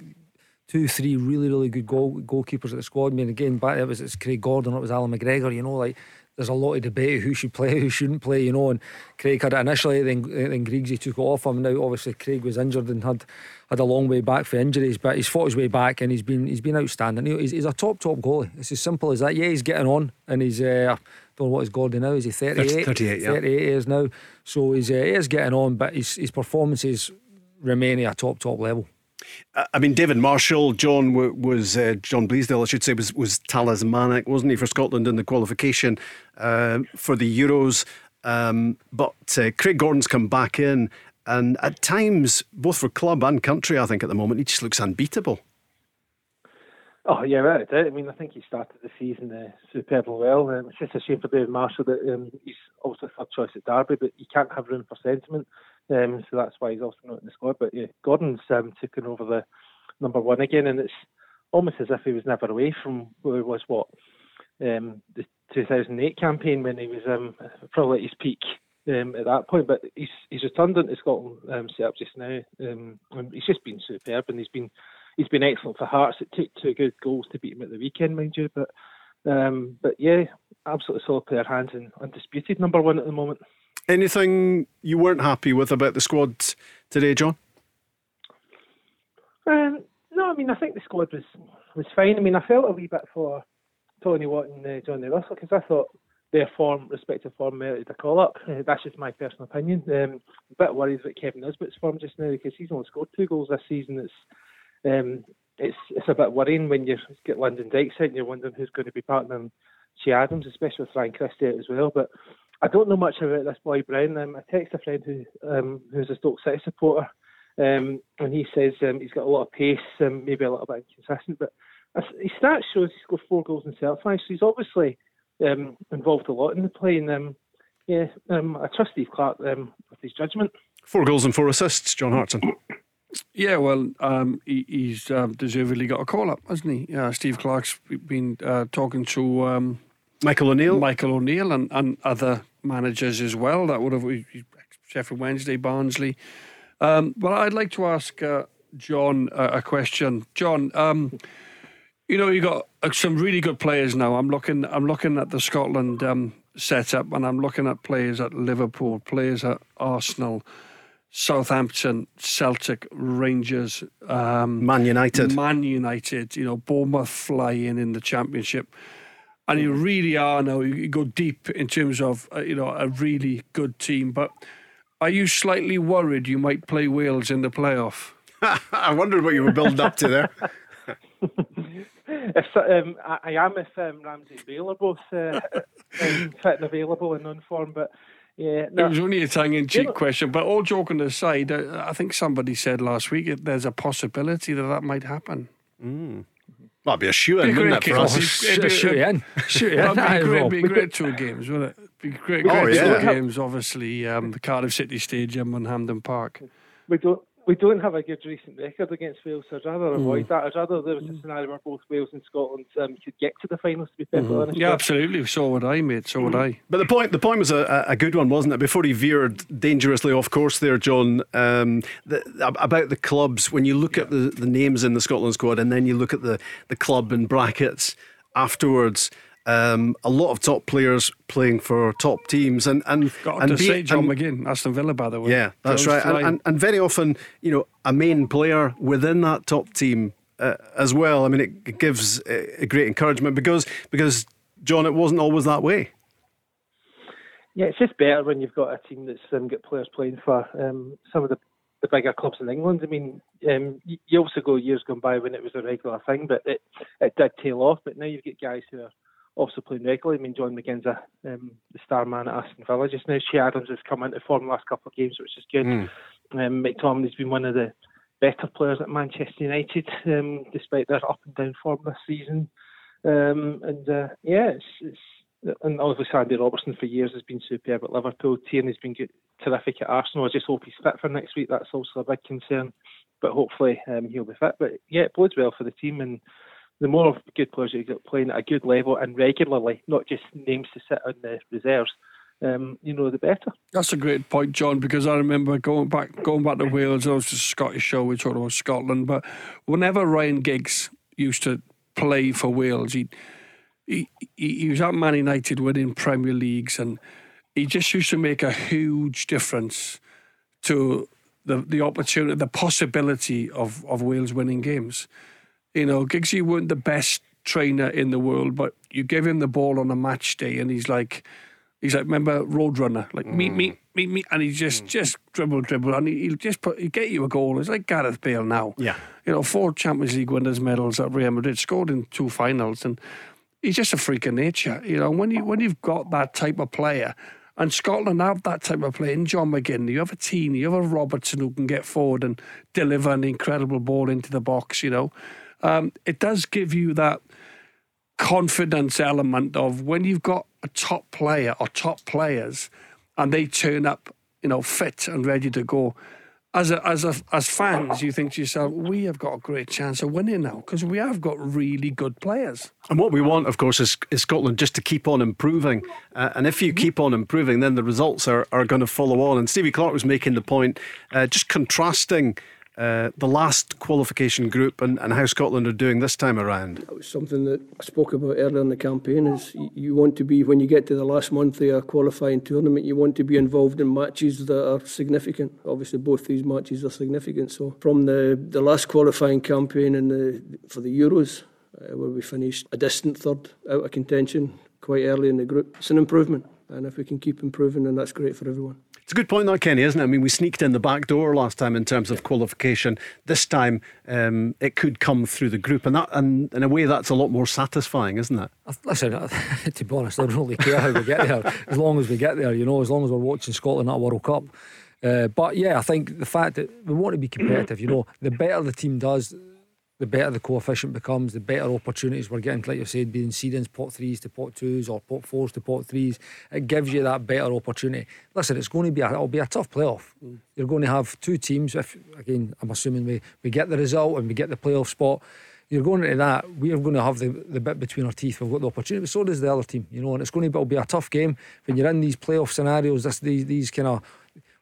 two, three really, really good goal goalkeepers at the squad. I mean, again, back it was it's Craig Gordon, it was Allan McGregor. You know, like there's a lot of debate who should play, who shouldn't play. You know, and Craig had it initially, then then Griggsy took it off him. Now, obviously, Craig was injured and had had a long way back for injuries, but he's fought his way back and he's been he's been outstanding. He's, he's a top top goalie. It's as simple as that. Yeah, he's getting on, and he's. Uh, don't know what is Gordon now. Is he 38? 38, yeah. 38 years now. So he's, uh, he is getting on, but his, his performances remain at a top, top level. I mean, David Marshall, John was uh, John Bleasdale, I should say, was was talismanic, wasn't he, for Scotland in the qualification uh, for the Euros? Um, but uh, Craig Gordon's come back in, and at times, both for club and country, I think at the moment, he just looks unbeatable. Oh yeah, right. I mean, I think he started the season uh, superbly well. Um, it's just a shame for David Marshall that um, he's also third choice at Derby, but you can't have room for sentiment, um, so that's why he's also not in the squad. But yeah, Gordon's um, taken over the number one again, and it's almost as if he was never away from where he was. What um, the 2008 campaign when he was um, probably at his peak um, at that point. But he's he's returned into Scotland um, set up just now. Um, and he's just been superb, and he's been he's been excellent for Hearts. It took two good goals to beat him at the weekend, mind you. But um, but yeah, absolutely solid player hands and undisputed number one at the moment. Anything you weren't happy with about the squad today, John? Um, no, I mean I think the squad was was fine. I mean I felt a wee bit for Tony Watt and uh, Johnny Russell because I thought their form, respective form, merited a call up. Uh, that's just my personal opinion. Um, a bit worried about Kevin Nisbet's form just now because he's only scored two goals this season. It's um, it's it's a bit worrying when you get Lyndon Dykes out and you're wondering who's going to be partnering Che Adams, especially with Ryan Christie out as well. But I don't know much about this boy Brown. Um, I text a friend who um, who's a Stoke City supporter, um, and he says um, he's got a lot of pace, um, maybe a little bit inconsistent, but his stats shows he scored four goals in self so he's obviously um, involved a lot in the play. And um, yeah, um, I trust Steve Clarke um, with his judgment. Four goals and four assists, John Hartson. Yeah, well, um, he, he's um, deservedly got a call up, hasn't he? Uh, Steve Clarke's been uh, talking to um, Michael O'Neill, Michael O'Neill, and, and other managers as well. That would have been Sheffield Wednesday, Barnsley. Um, but I'd like to ask uh, John a question. John, um, you know, you got uh, some really good players now. I'm looking. I'm looking at the Scotland um, setup, and I'm looking at players at Liverpool, players at Arsenal, Southampton, Celtic, Rangers, um, Man United, Man United. You know, Bournemouth flying in the Championship, and you really are now. You go deep in terms of uh, you know a really good team. But are you slightly worried you might play Wales in the playoff? I wondered what you were building up to there. if um, I, I, am if um, Ramsey and Bale are both uh, um, fit and available and on form, but yeah, no. it was only a tongue-in-cheek question. But all joking aside, uh, I think somebody said last week there's a possibility that that might happen. Mm. That'd be a shoe in, wouldn't it, for us? Shoot, be, shoot in. Shoot in. That'd be great, be great two games, wouldn't it? Be great, great oh, yeah. two games, obviously. Um, the Cardiff City Stadium and Hampden Park. We don't we don't have a good recent record against Wales, so I'd rather mm. avoid that. I'd rather there was a scenario where both Wales and Scotland um, could get to the finals. To be perfectly mm-hmm. honest, yeah, absolutely. So would I, mate. So would mm. I. But the point, the point was a, a good one, wasn't it? Before he veered dangerously off course, there, John, um, the, about the clubs. When you look at the, the names in the Scotland squad, and then you look at the the club in brackets afterwards. Um, a lot of top players playing for top teams, and and got and to be, say John and, McGinn, Aston Villa, by the way. Yeah, that's right. And, and, and, very often, you know, a main player within that top team uh, as well. I mean, it, gives a great encouragement because because John, it wasn't always that way. Yeah, it's just better when you've got a team that's um, got players playing for um, some of the, the bigger clubs in England. I mean, um, you also go years gone by when it was a regular thing, but it, it did tail off. But now you've got guys who are also playing regularly. I mean, John McGinn's a, um, the star man at Aston Villa just now. Che Adams has come into form the last couple of games, which is good. Mm. Um, McTominay's been one of the better players at Manchester United, um, despite their up and down form this season. Um, and uh, yeah, it's, it's, and obviously Andy Robertson for years has been superb at Liverpool. Tierney's been good, terrific at Arsenal. I just hope he's fit for next week. That's also a big concern, but hopefully um, he'll be fit. But yeah, it bodes well for the team and the more good players you get playing at a good level and regularly, not just names to sit on the reserves, um, you know, the better. That's a great point, John, because I remember going back going back to Wales, I was a Scottish show, we talked about Scotland, but whenever Ryan Giggs used to play for Wales, he he, he was at Man United winning Premier Leagues and he just used to make a huge difference to the, the opportunity, the possibility of, of Wales winning games. You know, Giggsy weren't the best trainer in the world, but you give him the ball on a match day, and he's like, he's like, remember Roadrunner, like mm. meet, meet, meet, meet, and he just, mm. just dribble, dribble, and he, will just put, he get you a goal. It's like Gareth Bale now. Yeah, you know, four Champions League winners' medals at Real Madrid, scored in two finals, and he's just a freak of nature. You know, when you when you've got that type of player. And Scotland have that type of player in John McGinn. You have a Tierney, you have a Robertson who can get forward and deliver an incredible ball into the box, you know. Um, it does give you that confidence element of when you've got a top player or top players and they turn up, you know, fit and ready to go. As a, as a, as fans, you think to yourself, we have got a great chance of winning now because we have got really good players. And what we want, of course, is, is Scotland just to keep on improving. Uh, and if you mm-hmm. keep on improving, then the results are, are going to follow on. And Stevie Clarke was making the point, uh, just contrasting uh, the last qualification group and, and how Scotland are doing this time around? That was something that I spoke about earlier in the campaign. Is you want to be when you get to the last month of a qualifying tournament, you want to be involved in matches that are significant. Obviously, both these matches are significant. So from the the last qualifying campaign and the for the Euros, uh, where we finished a distant third out of contention quite early in the group, it's an improvement. And if we can keep improving, then that's great for everyone. It's a good point, that Kenny, isn't it? I mean, we sneaked in the back door last time in terms of qualification. This time, um, it could come through the group, and that, and in a way, that's a lot more satisfying, isn't it? Listen, to be honest, I don't really care how we get there, as long as we get there. You know, as long as we're watching Scotland at a World Cup. Uh, but yeah, I think the fact that we want to be competitive, you know, the better the team does, the better the coefficient becomes, the better opportunities we're getting, like you said, being seedings, pot threes to pot twos or pot fours to pot threes. It gives you that better opportunity. Listen, it's going to be a, it'll be a tough playoff. Mm. You're going to have two teams. If again, I'm assuming we, we get the result and we get the playoff spot. You're going into that. We are going to have the, the bit between our teeth. We've got the opportunity, but so does the other team. You know, and it's going to be, it'll be a tough game when you're in these playoff scenarios. This these these kind of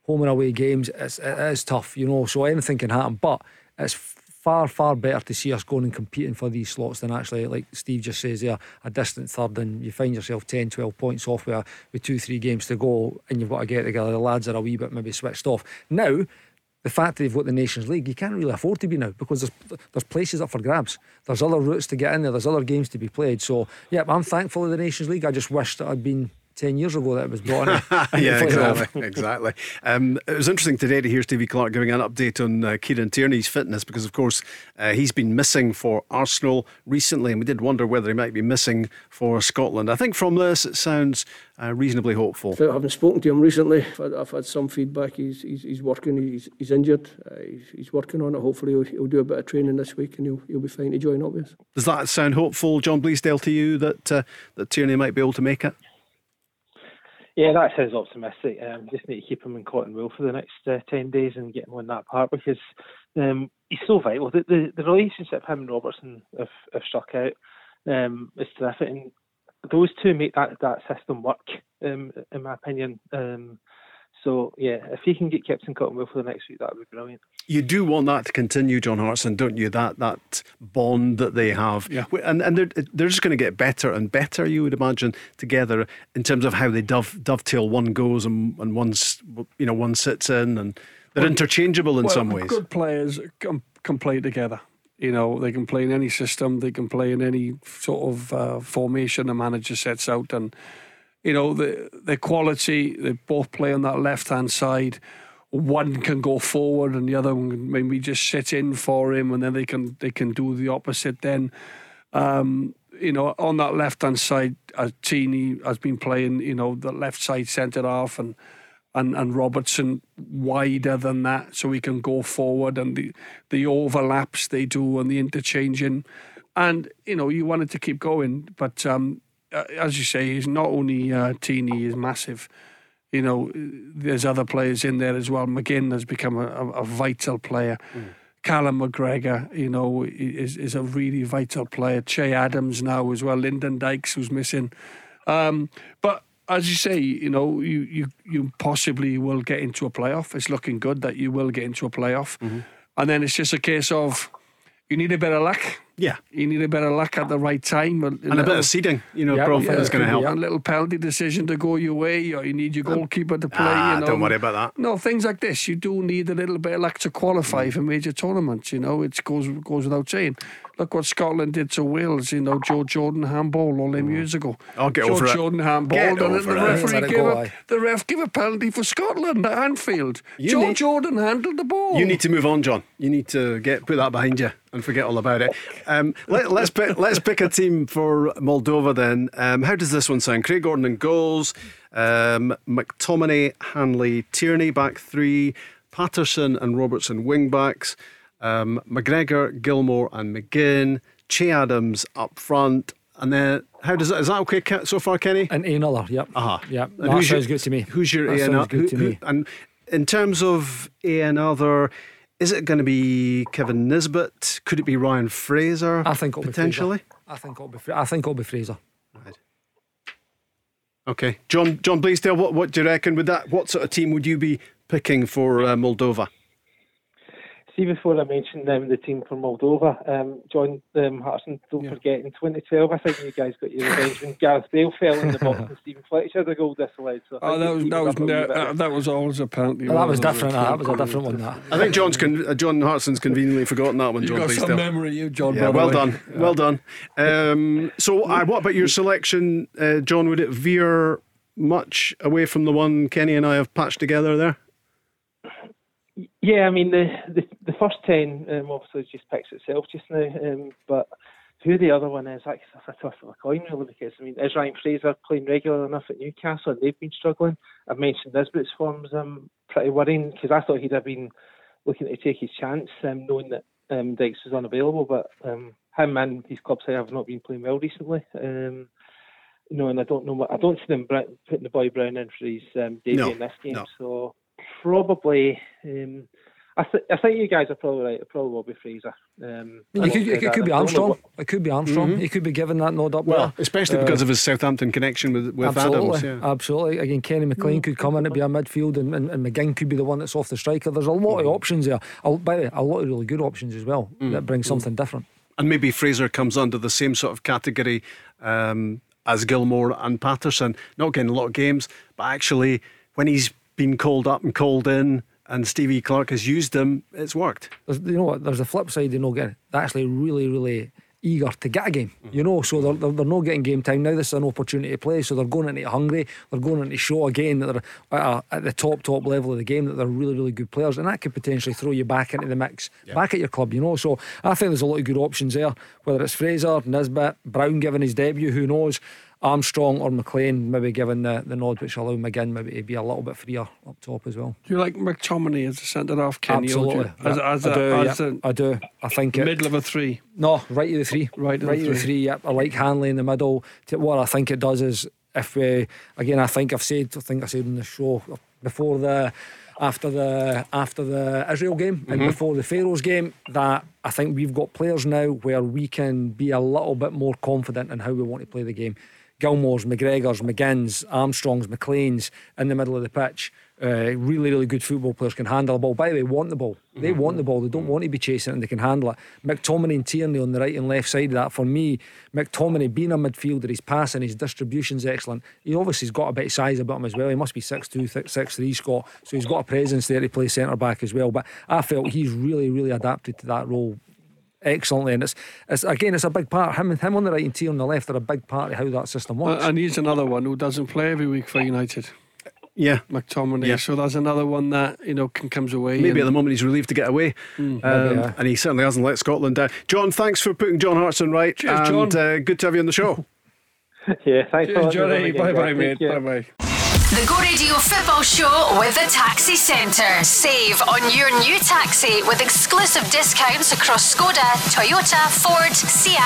home and away games. It's, it is tough. You know, so anything can happen, but it's far, far better to see us going and competing for these slots than actually, like Steve just says there, a distant third and you find yourself 10, 12 points off with, with two, three games to go and you've got to get together. The lads are a wee bit maybe switched off. Now, the fact that they've got the Nations League, you can't really afford to be now because there's there's places up for grabs. There's other routes to get in there. There's other games to be played. So yeah, I'm thankful of the Nations League. I just wish that I'd been 10 years ago that it was brought in. yeah, exactly. exactly. Um, it was interesting today to hear Stevie Clarke giving an update on uh, Kieran Tierney's fitness because, of course, uh, he's been missing for Arsenal recently, and we did wonder whether he might be missing for Scotland. I think from this, it sounds uh, reasonably hopeful. I haven't spoken to him recently, I've had, I've had some feedback. He's, he's, he's working, he's, he's injured, uh, he's, he's, working on it. Hopefully, he'll, he'll, do a bit of training this week and he'll, he'll be fine to join up with us. Does that sound hopeful, John Bleasdale, to you that, uh, that Tierney might be able to make it? Yeah, that sounds optimistic. Um, just need to keep him in cotton wool for the next uh, 10 days and get him on that part because um, he's so vital. The, the, the relationship him and Robertson have, have struck out um, is terrific. And those two make that, that system work, um, in my opinion. Um, so yeah, if he can get kept in cotton wool for the next week, that would be brilliant. You do want that to continue, John Hartson, don't you? That that bond that they have, yeah. And and they're they're just going to get better and better, you would imagine, together in terms of how they dove, dovetail. One goes and and one's you know one sits in, and they're well, interchangeable in well, some ways. Good players can, can play together. You know, they can play in any system, they can play in any sort of uh, formation the manager sets out, and you know, the the quality, they both play on that left hand side. One can go forward and the other one can maybe just sit in for him and then they can they can do the opposite then. Um, you know, on that left hand side, uh, has been playing, you know, the left side centre half and and, and Robertson wider than that so he can go forward and the the overlaps they do and the interchanging. And, you know, you wanted to keep going, but um, as you say, he's not only uh, Tierney is massive. You know, there's other players in there as well. McGinn has become a, a, a vital player. Mm. Callum McGregor, you know, is is a really vital player. Che Adams now as well. Lyndon Dykes, who's missing. Um, but as you say, you know, you, you you possibly will get into a playoff. It's looking good that you will get into a playoff, mm-hmm. and then it's just a case of you need a bit of luck yeah, you need a bit of luck at the right time, and a bit of seeding. You know, yeah, yeah, is going to help. A little penalty decision to go your way, or you need your goalkeeper to play. Ah, you know. Don't worry about that. No, things like this, you do need a little bit of luck to qualify mm. for major tournaments. You know, it goes goes without saying. Look what Scotland did to Wales. You know, Joe Jordan handball all them mm. years ago. I'll get Joe over Jordan it. handball, get and the referee gave a, the ref gave a penalty for Scotland at Anfield. You Joe need, Jordan handled the ball. You need to move on, John. You need to get put that behind you and forget all about it. Um, let, us pick, let's pick a team for Moldova then. Um, how does this one sound? Craig Gordon in goals, um, McTominay, Hanley, Tierney back three, Patterson and Robertson wing backs. Um, McGregor, Gilmour, and McGinn. Che Adams up front. And then, how does that, is that okay so far, Kenny? And another, yep. Uh-huh. Yep. And That who's your- sounds good to me. Who's your That sounds good to me. And in terms of A and other, is it going to be Kevin Nisbet? Could it be Ryan Fraser? I think it'll potentially. Be Fraser. I think it'll be. I think it'll be Fraser. Right. Okay, John John Blaisdell, what what do you reckon with that? What sort of team would you be picking for uh, Moldova? See, before I mentioned um, the team from Moldova, um, John um, Hartson, don't forget in 2012, I think you guys got your revenge when Gareth Bale fell in the box and Stephen Fletcher had a goal disallowed. So Oh, that was team that was up a that, that was always apparently. Well, that was different. That was a different one. That. I think John's con- uh, John Hartson's conveniently forgotten that one. You John got some Blaisdell. memory, you John. Yeah, well way. done, well done. Um, so, uh, what about your selection, uh, John? Would it veer much away from the one Kenny and I have patched together there? Yeah, I mean the the, the first ten um, obviously just picks itself just now, um, but who the other one is, that's a tough of a coin really because I mean is Ryan Fraser playing regular enough at Newcastle and they've been struggling. I've mentioned Nisbet's form's um, pretty worrying because I thought he'd have been looking to take his chance, um, knowing that um, Dykes was unavailable, but um, him and his club side have not been playing well recently. Um, you know, and I don't know what I don't see them putting the boy Brown in for his um, debut No, in this game. no. So probably, um, I, th- I think you guys are probably right. It probably will be Fraser. Um, it could, it could that. be I don't know Armstrong. what- It could be Armstrong. He could be given that nod up Well, there. especially Uh, because of his Southampton connection with with absolutely, Adams. Yeah. absolutely. Again, Kenny McLean could come in to be a midfield, and, and, and McGinn could be the one that's off the striker. There's a lot of options there. A, by the way, a lot of really good options as well that bring something different. And maybe Fraser comes under the same sort of category um, as Gilmour and Patterson. Not getting a lot of games, but actually, when he's been called up and called in, and Stevie Clarke has used them, it's worked. There's, you know what? There's a flip side. You know, getting they're actually really, really eager to get a game. You know, so they're, they're, they're not getting game time now. This is an opportunity to play. So they're going into hungry. They're going into show again that they're at, a, at the top, top level of the game. That they're really, really good players, and that could potentially throw you back into the mix, back at your club. You know, so I think there's a lot of good options there. Whether it's Fraser, Nisbet, Brown giving his debut, who knows? Armstrong or McLean maybe given the, the nod, which allow McGinn maybe to be a little bit freer up top as well. Do you like McTominay as a centre half, Kenny? or do you- Absolutely, As, Yeah, as, I a, do. as a I do. I think it, middle of a three. no, right to the three. Right to the to the three. three. Yep. I like Hanley in the middle. What I think it does is if we again, I think I've said, I think I said in the show before the. After the after the Israel game and mm-hmm. before the Faroes game, that I think we've got players now where we can be a little bit more confident in how we want to play the game. Gilmour's, McGregor's, McGinn's, Armstrong's, McLean's in the middle of the pitch. Uh, really, really good football players can handle the ball. By the way, want the ball. They want the ball. They don't want to be chasing it and they can handle it. McTominay and Tierney on the right and left side of that. For me, McTominay being a midfielder, his passing, his distribution's excellent. He obviously has got a bit of size about him as well. He must be 6'2, 6'3 Scott. So he's got a presence there to play centre back as well. But I felt he's really, really adapted to that role excellently. And it's, it's again, it's a big part. Him, him on the right and T on the left are a big part of how that system Uh, works. and he's another one who doesn't play every week for United, Yeah. McTominay. Yeah. So that's another one that you know can comes away. Maybe at the moment he's relieved to get away, um, yeah. and he certainly hasn't let Scotland down. John, thanks for putting John Hartson right, Cheers, and John. Uh, good to have you on the show. Yeah, thanks for Cheers, letting me on Johnny. Bye bye, mate. Bye bye. The Go Radio Football Show with the Taxi Centre. Save on your new taxi with exclusive discounts across Skoda, Toyota, Ford, Seat,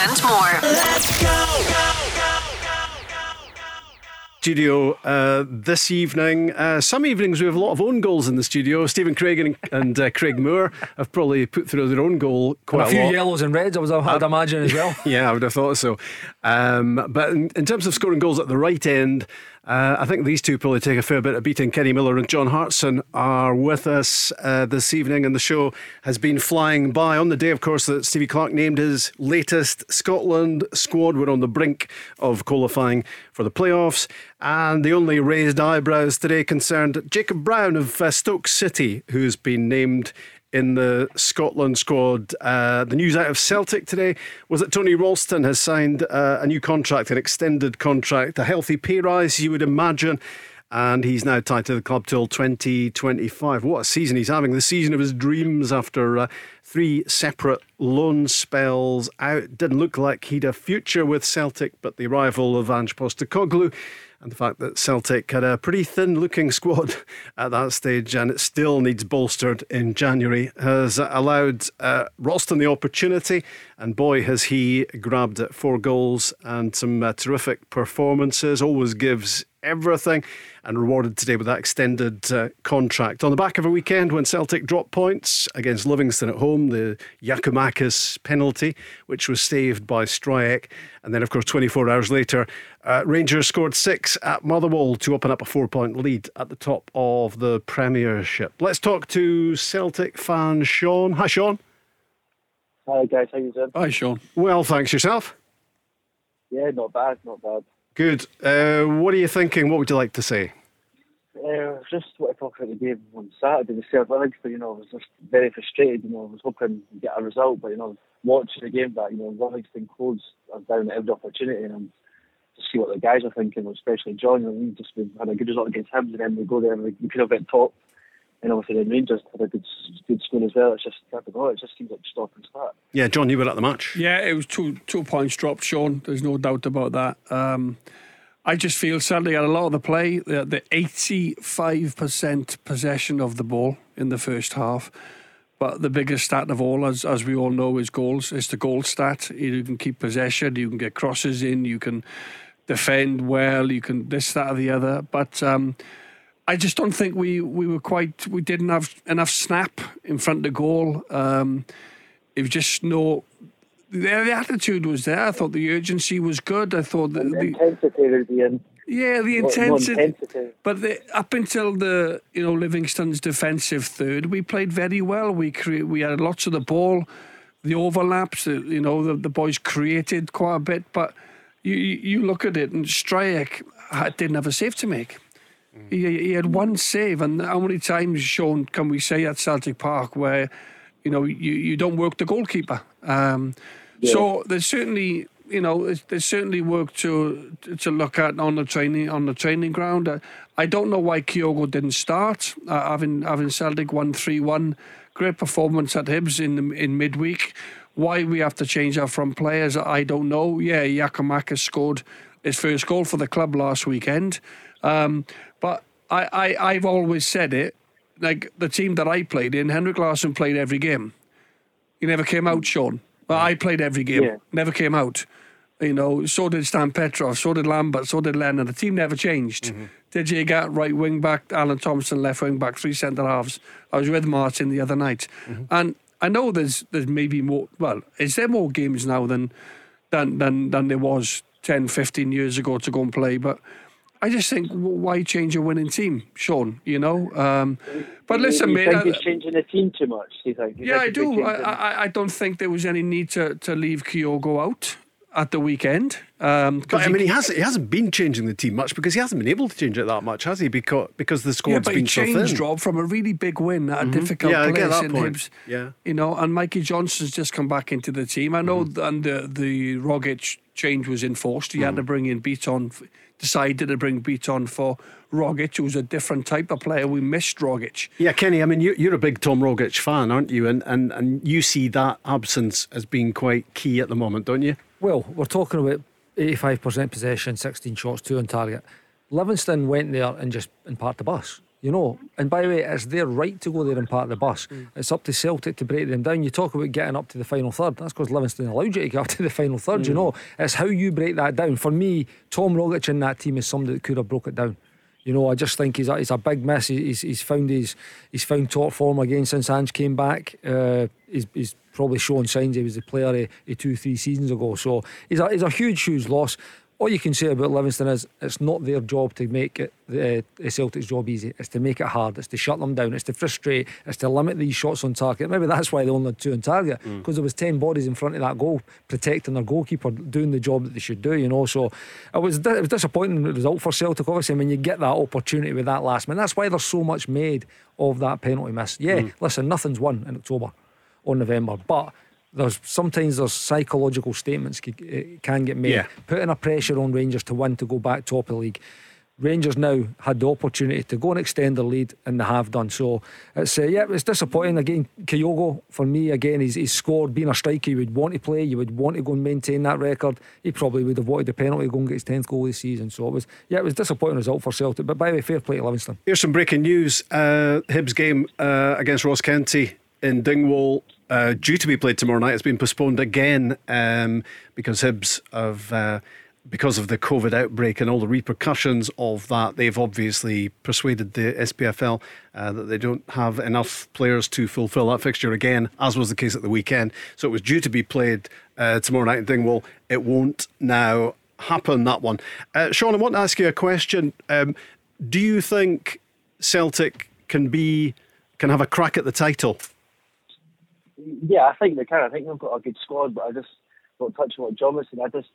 and more. Let's go! go, go studio uh, this evening. Uh, some evenings we have a lot of own goals in the studio. Stephen Craig and, and uh, Craig Moore have probably put through their own goal quite And a few lot. yellows and reds, I was, I'd imagine as well. Yeah, I would have thought so. Um, but in, in terms of scoring goals at the right end, uh, I think these two probably take a fair bit of beating. Kenny Miller and John Hartson are with us uh, this evening, and the show has been flying by. On the day, of course, that Stevie Clarke named his latest Scotland squad, we're on the brink of qualifying for the playoffs. And the only raised eyebrows today concerned Jacob Brown of uh, Stoke City, who's been named in the Scotland squad. Uh, the news out of Celtic today was that Tony Ralston has signed uh, a new contract, an extended contract, a healthy pay rise, you would imagine. And he's now tied to the club till 2025. What a season he's having! The season of his dreams after uh, three separate loan spells out. Didn't look like he'd a future with Celtic, but the arrival of Ange Postecoglou and the fact that Celtic had a pretty thin looking squad at that stage and it still needs bolstered in January has allowed uh, Ralston the opportunity. And boy, has he grabbed. Four goals and some uh, terrific performances. Always gives everything and rewarded today with that extended uh, contract. On the back of a weekend when Celtic dropped points against Livingston at home, the Giakoumakis penalty, which was saved by Stryjek. And then, of course, 24 hours later, uh, Rangers scored six at Motherwell to open up a four point lead at the top of the Premiership. Let's talk to Celtic fan Sean. Hi, Sean. Hi, guys. How you doing? Hi, Sean. Well, thanks yourself. Yeah, not bad, not bad. Good. Uh, what are you thinking? What would you like to say? Uh, just want to talk about the game on Saturday, the Celtic Livingston. You know, I was just very frustrated. You know, I was hoping to get a result, but you know, watching the game that you know Livingston closed down at every opportunity, and to see what the guys are thinking, especially John. I mean, just we had a good result against him, and then we go there and we, we could have been top. And obviously, then Rangers had a good good score as well. It's just I don't know. It just seems like stop and start. Yeah, John, you were at the match. Yeah, it was two two points dropped, Sean. There's no doubt about that. Um, I just feel sadly at a lot of the play, the, the 85% possession of the ball in the first half. But the biggest stat of all, as as we all know, is goals. It's the goal stat. You can keep possession, you can get crosses in, you can defend well, you can this, that, or the other. But um, I just don't think we, we were quite, we didn't have enough snap in front of the goal. Um, it was just no, the, the attitude was there. I thought the urgency was good. I thought the the, intensity the end. yeah, the intensity. intensity. But the, up until the you know Livingston's defensive third, we played very well. We cre- we had lots of the ball, the overlaps. The, you know the, the boys created quite a bit. But you you you look at it, and Stryjek didn't have a save to make. He, he had one save, and how many times, Sean, can we say at Celtic Park where, you know, you, you don't work the goalkeeper? Um, So there's certainly, you know, there's, there's certainly work to to look at on the training on the training ground. Uh, I don't know why Kyogo didn't start. Uh, having having Celtic one three one, great performance at Hibs in the, in midweek. Why we have to change our front players, I don't know. Yeah, Giakoumakis scored his first goal for the club last weekend. Um, but I, I, I've always said it, like the team that I played in, Henrik Larsson played every game. He never came out, Sean. But I played every game, Yeah. never came out. You know, so did Stan Petrov, so did Lambert, so did Lennon. The team never changed. Did you get right wing back, Alan Thompson, left wing back, three centre halves? I was with Martin the other night, mm-hmm. and I know there's there's maybe more. Well, is there more games now than than than than there was 10, 15 years ago to go and play? But I just think, w- why change a winning team, Sean? You know. Um, but listen, you mate. think I- he's changing the team too much? Do you think? You yeah, think I do. I, I, I don't think there was any need to, to leave Kyogo out at the weekend. Um, 'cause But I mean, he hasn't he hasn't been changing the team much because he hasn't been able to change it that much, has he? Because because the yeah, squad's but he been so changed thin. Rob from a really big win at a difficult Yeah, I place get that in point. Hibs. Yeah. you know, and Mikey Johnston's just come back into the team. I know, th- and the the Rogic change was enforced. He had to bring in Beaton. F- Decided to bring Beaton for Rogic, who's a different type of player. We missed Rogic. Yeah, Kenny. I mean, you, you're a big Tom Rogic fan, aren't you? And, and and you see that absence as being quite key at the moment, don't you? Well, we're talking about 85% possession, 16 shots, two on target. Livingston went there and just and parked the bus, you know. And by the way, it's their right to go there and park the bus. It's up to Celtic to break them down. You talk about getting up to the final third. That's because Livingston allowed you to get up to the final third, you know. It's how you break that down. For me, Tom Rogic in that team is somebody that could have broke it down. You know, I just think he's a, he's a big miss. He's, he's found his he's found top form again since Ange came back. Uh, he's, he's probably shown signs he was the player of two three seasons ago. So he's a he's a huge huge loss. All you can say about Livingston is it's not their job to make it the, uh, the Celtic's job easy. It's to make it hard. It's to shut them down. It's to frustrate. It's to limit these shots on target. Maybe that's why they only had two on target mm. because there was ten bodies in front of that goal protecting their goalkeeper, doing the job that they should do. You know, so it was it was disappointing result for Celtic. Obviously, when you get that opportunity with that last minute, that's why there's so much made of that penalty miss. Yeah, mm. listen, nothing's won in October or November, but. There's sometimes there's psychological statements eh, can get made, Yeah. putting a pressure on Rangers to win to go back top of the league. Rangers now had the opportunity to go and extend the lead, and they have done. So it's uh, yeah, it's disappointing. Again, Kyogo for me again, he's, he's scored. Being a striker, you would want to play, you would want to go and maintain that record. He probably would have wanted the penalty to go and get his tenth goal this season. So it was yeah, it was disappointing result for Celtic. But by the way, fair play to Livingston. Here's some breaking news: uh, Hibs game uh, against Ross County in Dingwall. Uh, due to be played tomorrow night, it's been postponed again um, because Hibs have uh, because of the COVID outbreak and all the repercussions of that, they've obviously persuaded the SPFL uh, that they don't have enough players to fulfil that fixture again, as was the case at the weekend. So it was due to be played uh, tomorrow night in well, It won't now happen, that one. Uh, Sean, I want to ask you a question. Um, do you think Celtic can be can have a crack at the title? Yeah, I think they can. I think they've got a good squad, but I just don't touch on what John was saying. I just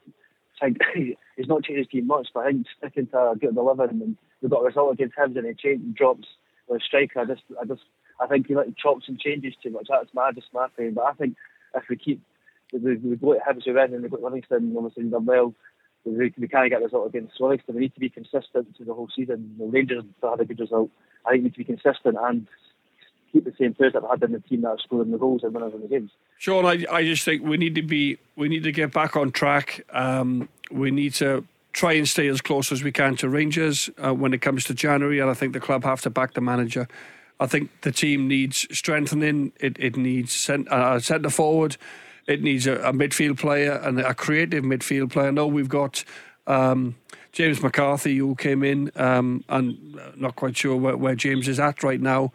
think he's not changed his team much, but I think sticking to a good eleven and we've got a result against him and he changed drops with striker. I just I just I think he like chops and changes too much. That's my just my thing. But I think if we keep we, we go to Hibs we win and we go to Livingston obviously done well. We, we can't get a result against Livingston. We need to be consistent through the whole season. The Rangers had a good result. I think we need to be consistent and keep the same players that we had in the team that are scoring the goals and winners in the games. Sean, I, I just think we need to be we need to get back on track. Um, we need to try and stay as close as we can to Rangers uh, when it comes to January, and I think the club have to back the manager. I think the team needs strengthening. It it needs cent- uh, centre forward. It needs a, a, midfield player and a creative midfield player. I know we've got um, James McCarthy who came in, um, and not quite sure where, where James is at right now.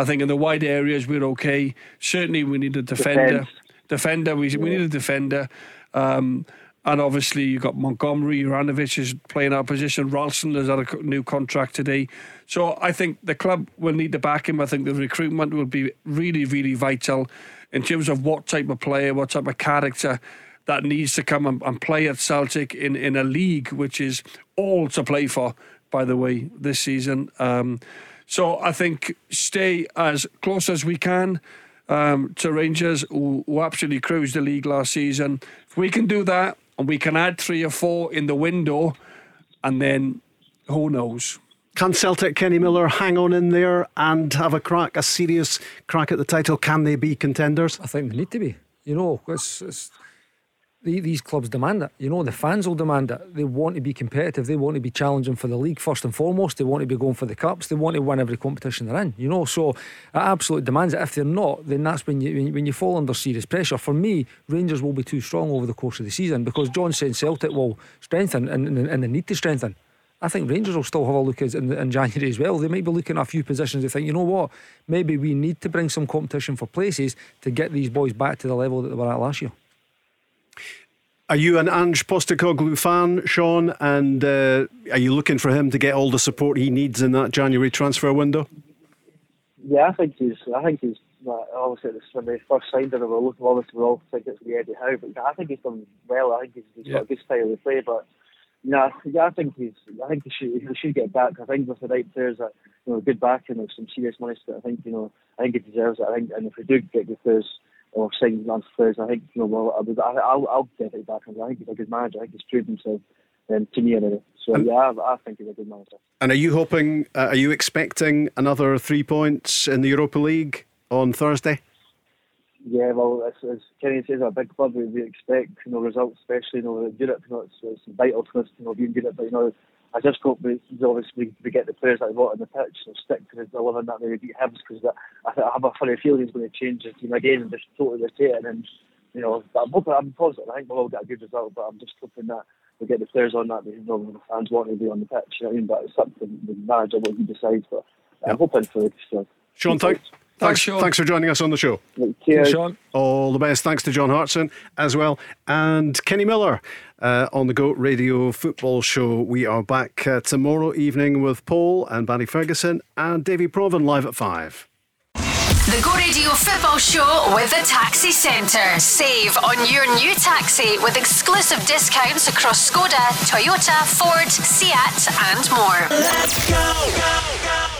I think in the wide areas we're okay. Certainly we need a defender. Defense. Defender, we, yeah. we need a defender. Um, and obviously you've got Montgomery, Juranovic is playing our position. Ralston has had a new contract today. So I think the club will need to back him. I think the recruitment will be really, really vital in terms of what type of player, what type of character that needs to come and, and play at Celtic in, in a league which is all to play for, by the way, this season. Um, so I think stay as close as we can um, to Rangers, who, who absolutely cruised the league last season. If we can do that and we can add three or four in the window, and then who knows? Can Celtic, Kenny Miller, hang on in there and have a crack, a serious crack at the title? Can they be contenders? I think they need to be. You know, it's, it's these clubs demand it. You know, the fans will demand it. They want to be competitive. They want to be challenging for the league first and foremost. They want to be going for the cups. They want to win every competition they're in. You know, so it absolutely demands it. If they're not, then that's when you when you fall under serious pressure. For me, Rangers will be too strong over the course of the season because John said Celtic will strengthen and, and, and they need to strengthen. I think Rangers will still have a look in, in January as well. They might be looking at a few positions. They think, you know what, maybe we need to bring some competition for places to get these boys back to the level that they were at last year. Are you an Ange Postecoglou fan, Sean? And uh, are you looking for him to get all the support he needs in that January transfer window? Yeah, I think he's. I think he's. Obviously, this, when they first signed him, we were looking. Obviously, we all think it's going to be Eddie Howe, but I think he's done well. I think he's, he's yeah. got a good style of play. But yeah, yeah, I think he's. I think he should. He should get back. I think with the right players, that you know, good backing with some serious money. I think you know. I think he deserves it. I think, and if we do get good players or signing Lance Fleurs. I think you know well, I was, I, I'll, I'll definitely back him. I think he's a good manager. I think he's proved himself um, to me anyway. So yeah, I, I, think he's a good manager. And are you hoping? Uh, are you expecting another three points in the Europa League on Thursday? Yeah, well, as, as Kenny says, a big club, we, we expect you know results, especially you know Europe. You know, it's, it's vital for us you know being Europe, but you know I just hope we obviously we get the players that we want on the pitch and stick to the eleven that maybe beat Hibs because I, I have a funny feeling he's going to change the team again and just totally rotate it. And you know, I'm hoping I'm positive. I think we'll all get a good result, but I'm just hoping that we get the players on that you know the fans want to be on the pitch. You know what I mean? But it's up to the manager what he decides. But I'm hoping for it. So. Sean, thanks. Thanks, Sean. Thanks for joining us on the show. Cheers. Sean. All the best. Thanks to John Hartson as well. And Kenny Miller uh, on the Go Radio Football Show. We are back uh, tomorrow evening with Paul and Barry Ferguson and Davy Provan live at 5. The Go Radio Football Show with the Taxi Centre. Save on your new taxi with exclusive discounts across Skoda, Toyota, Ford, Seat, and more. Let's go, go, go.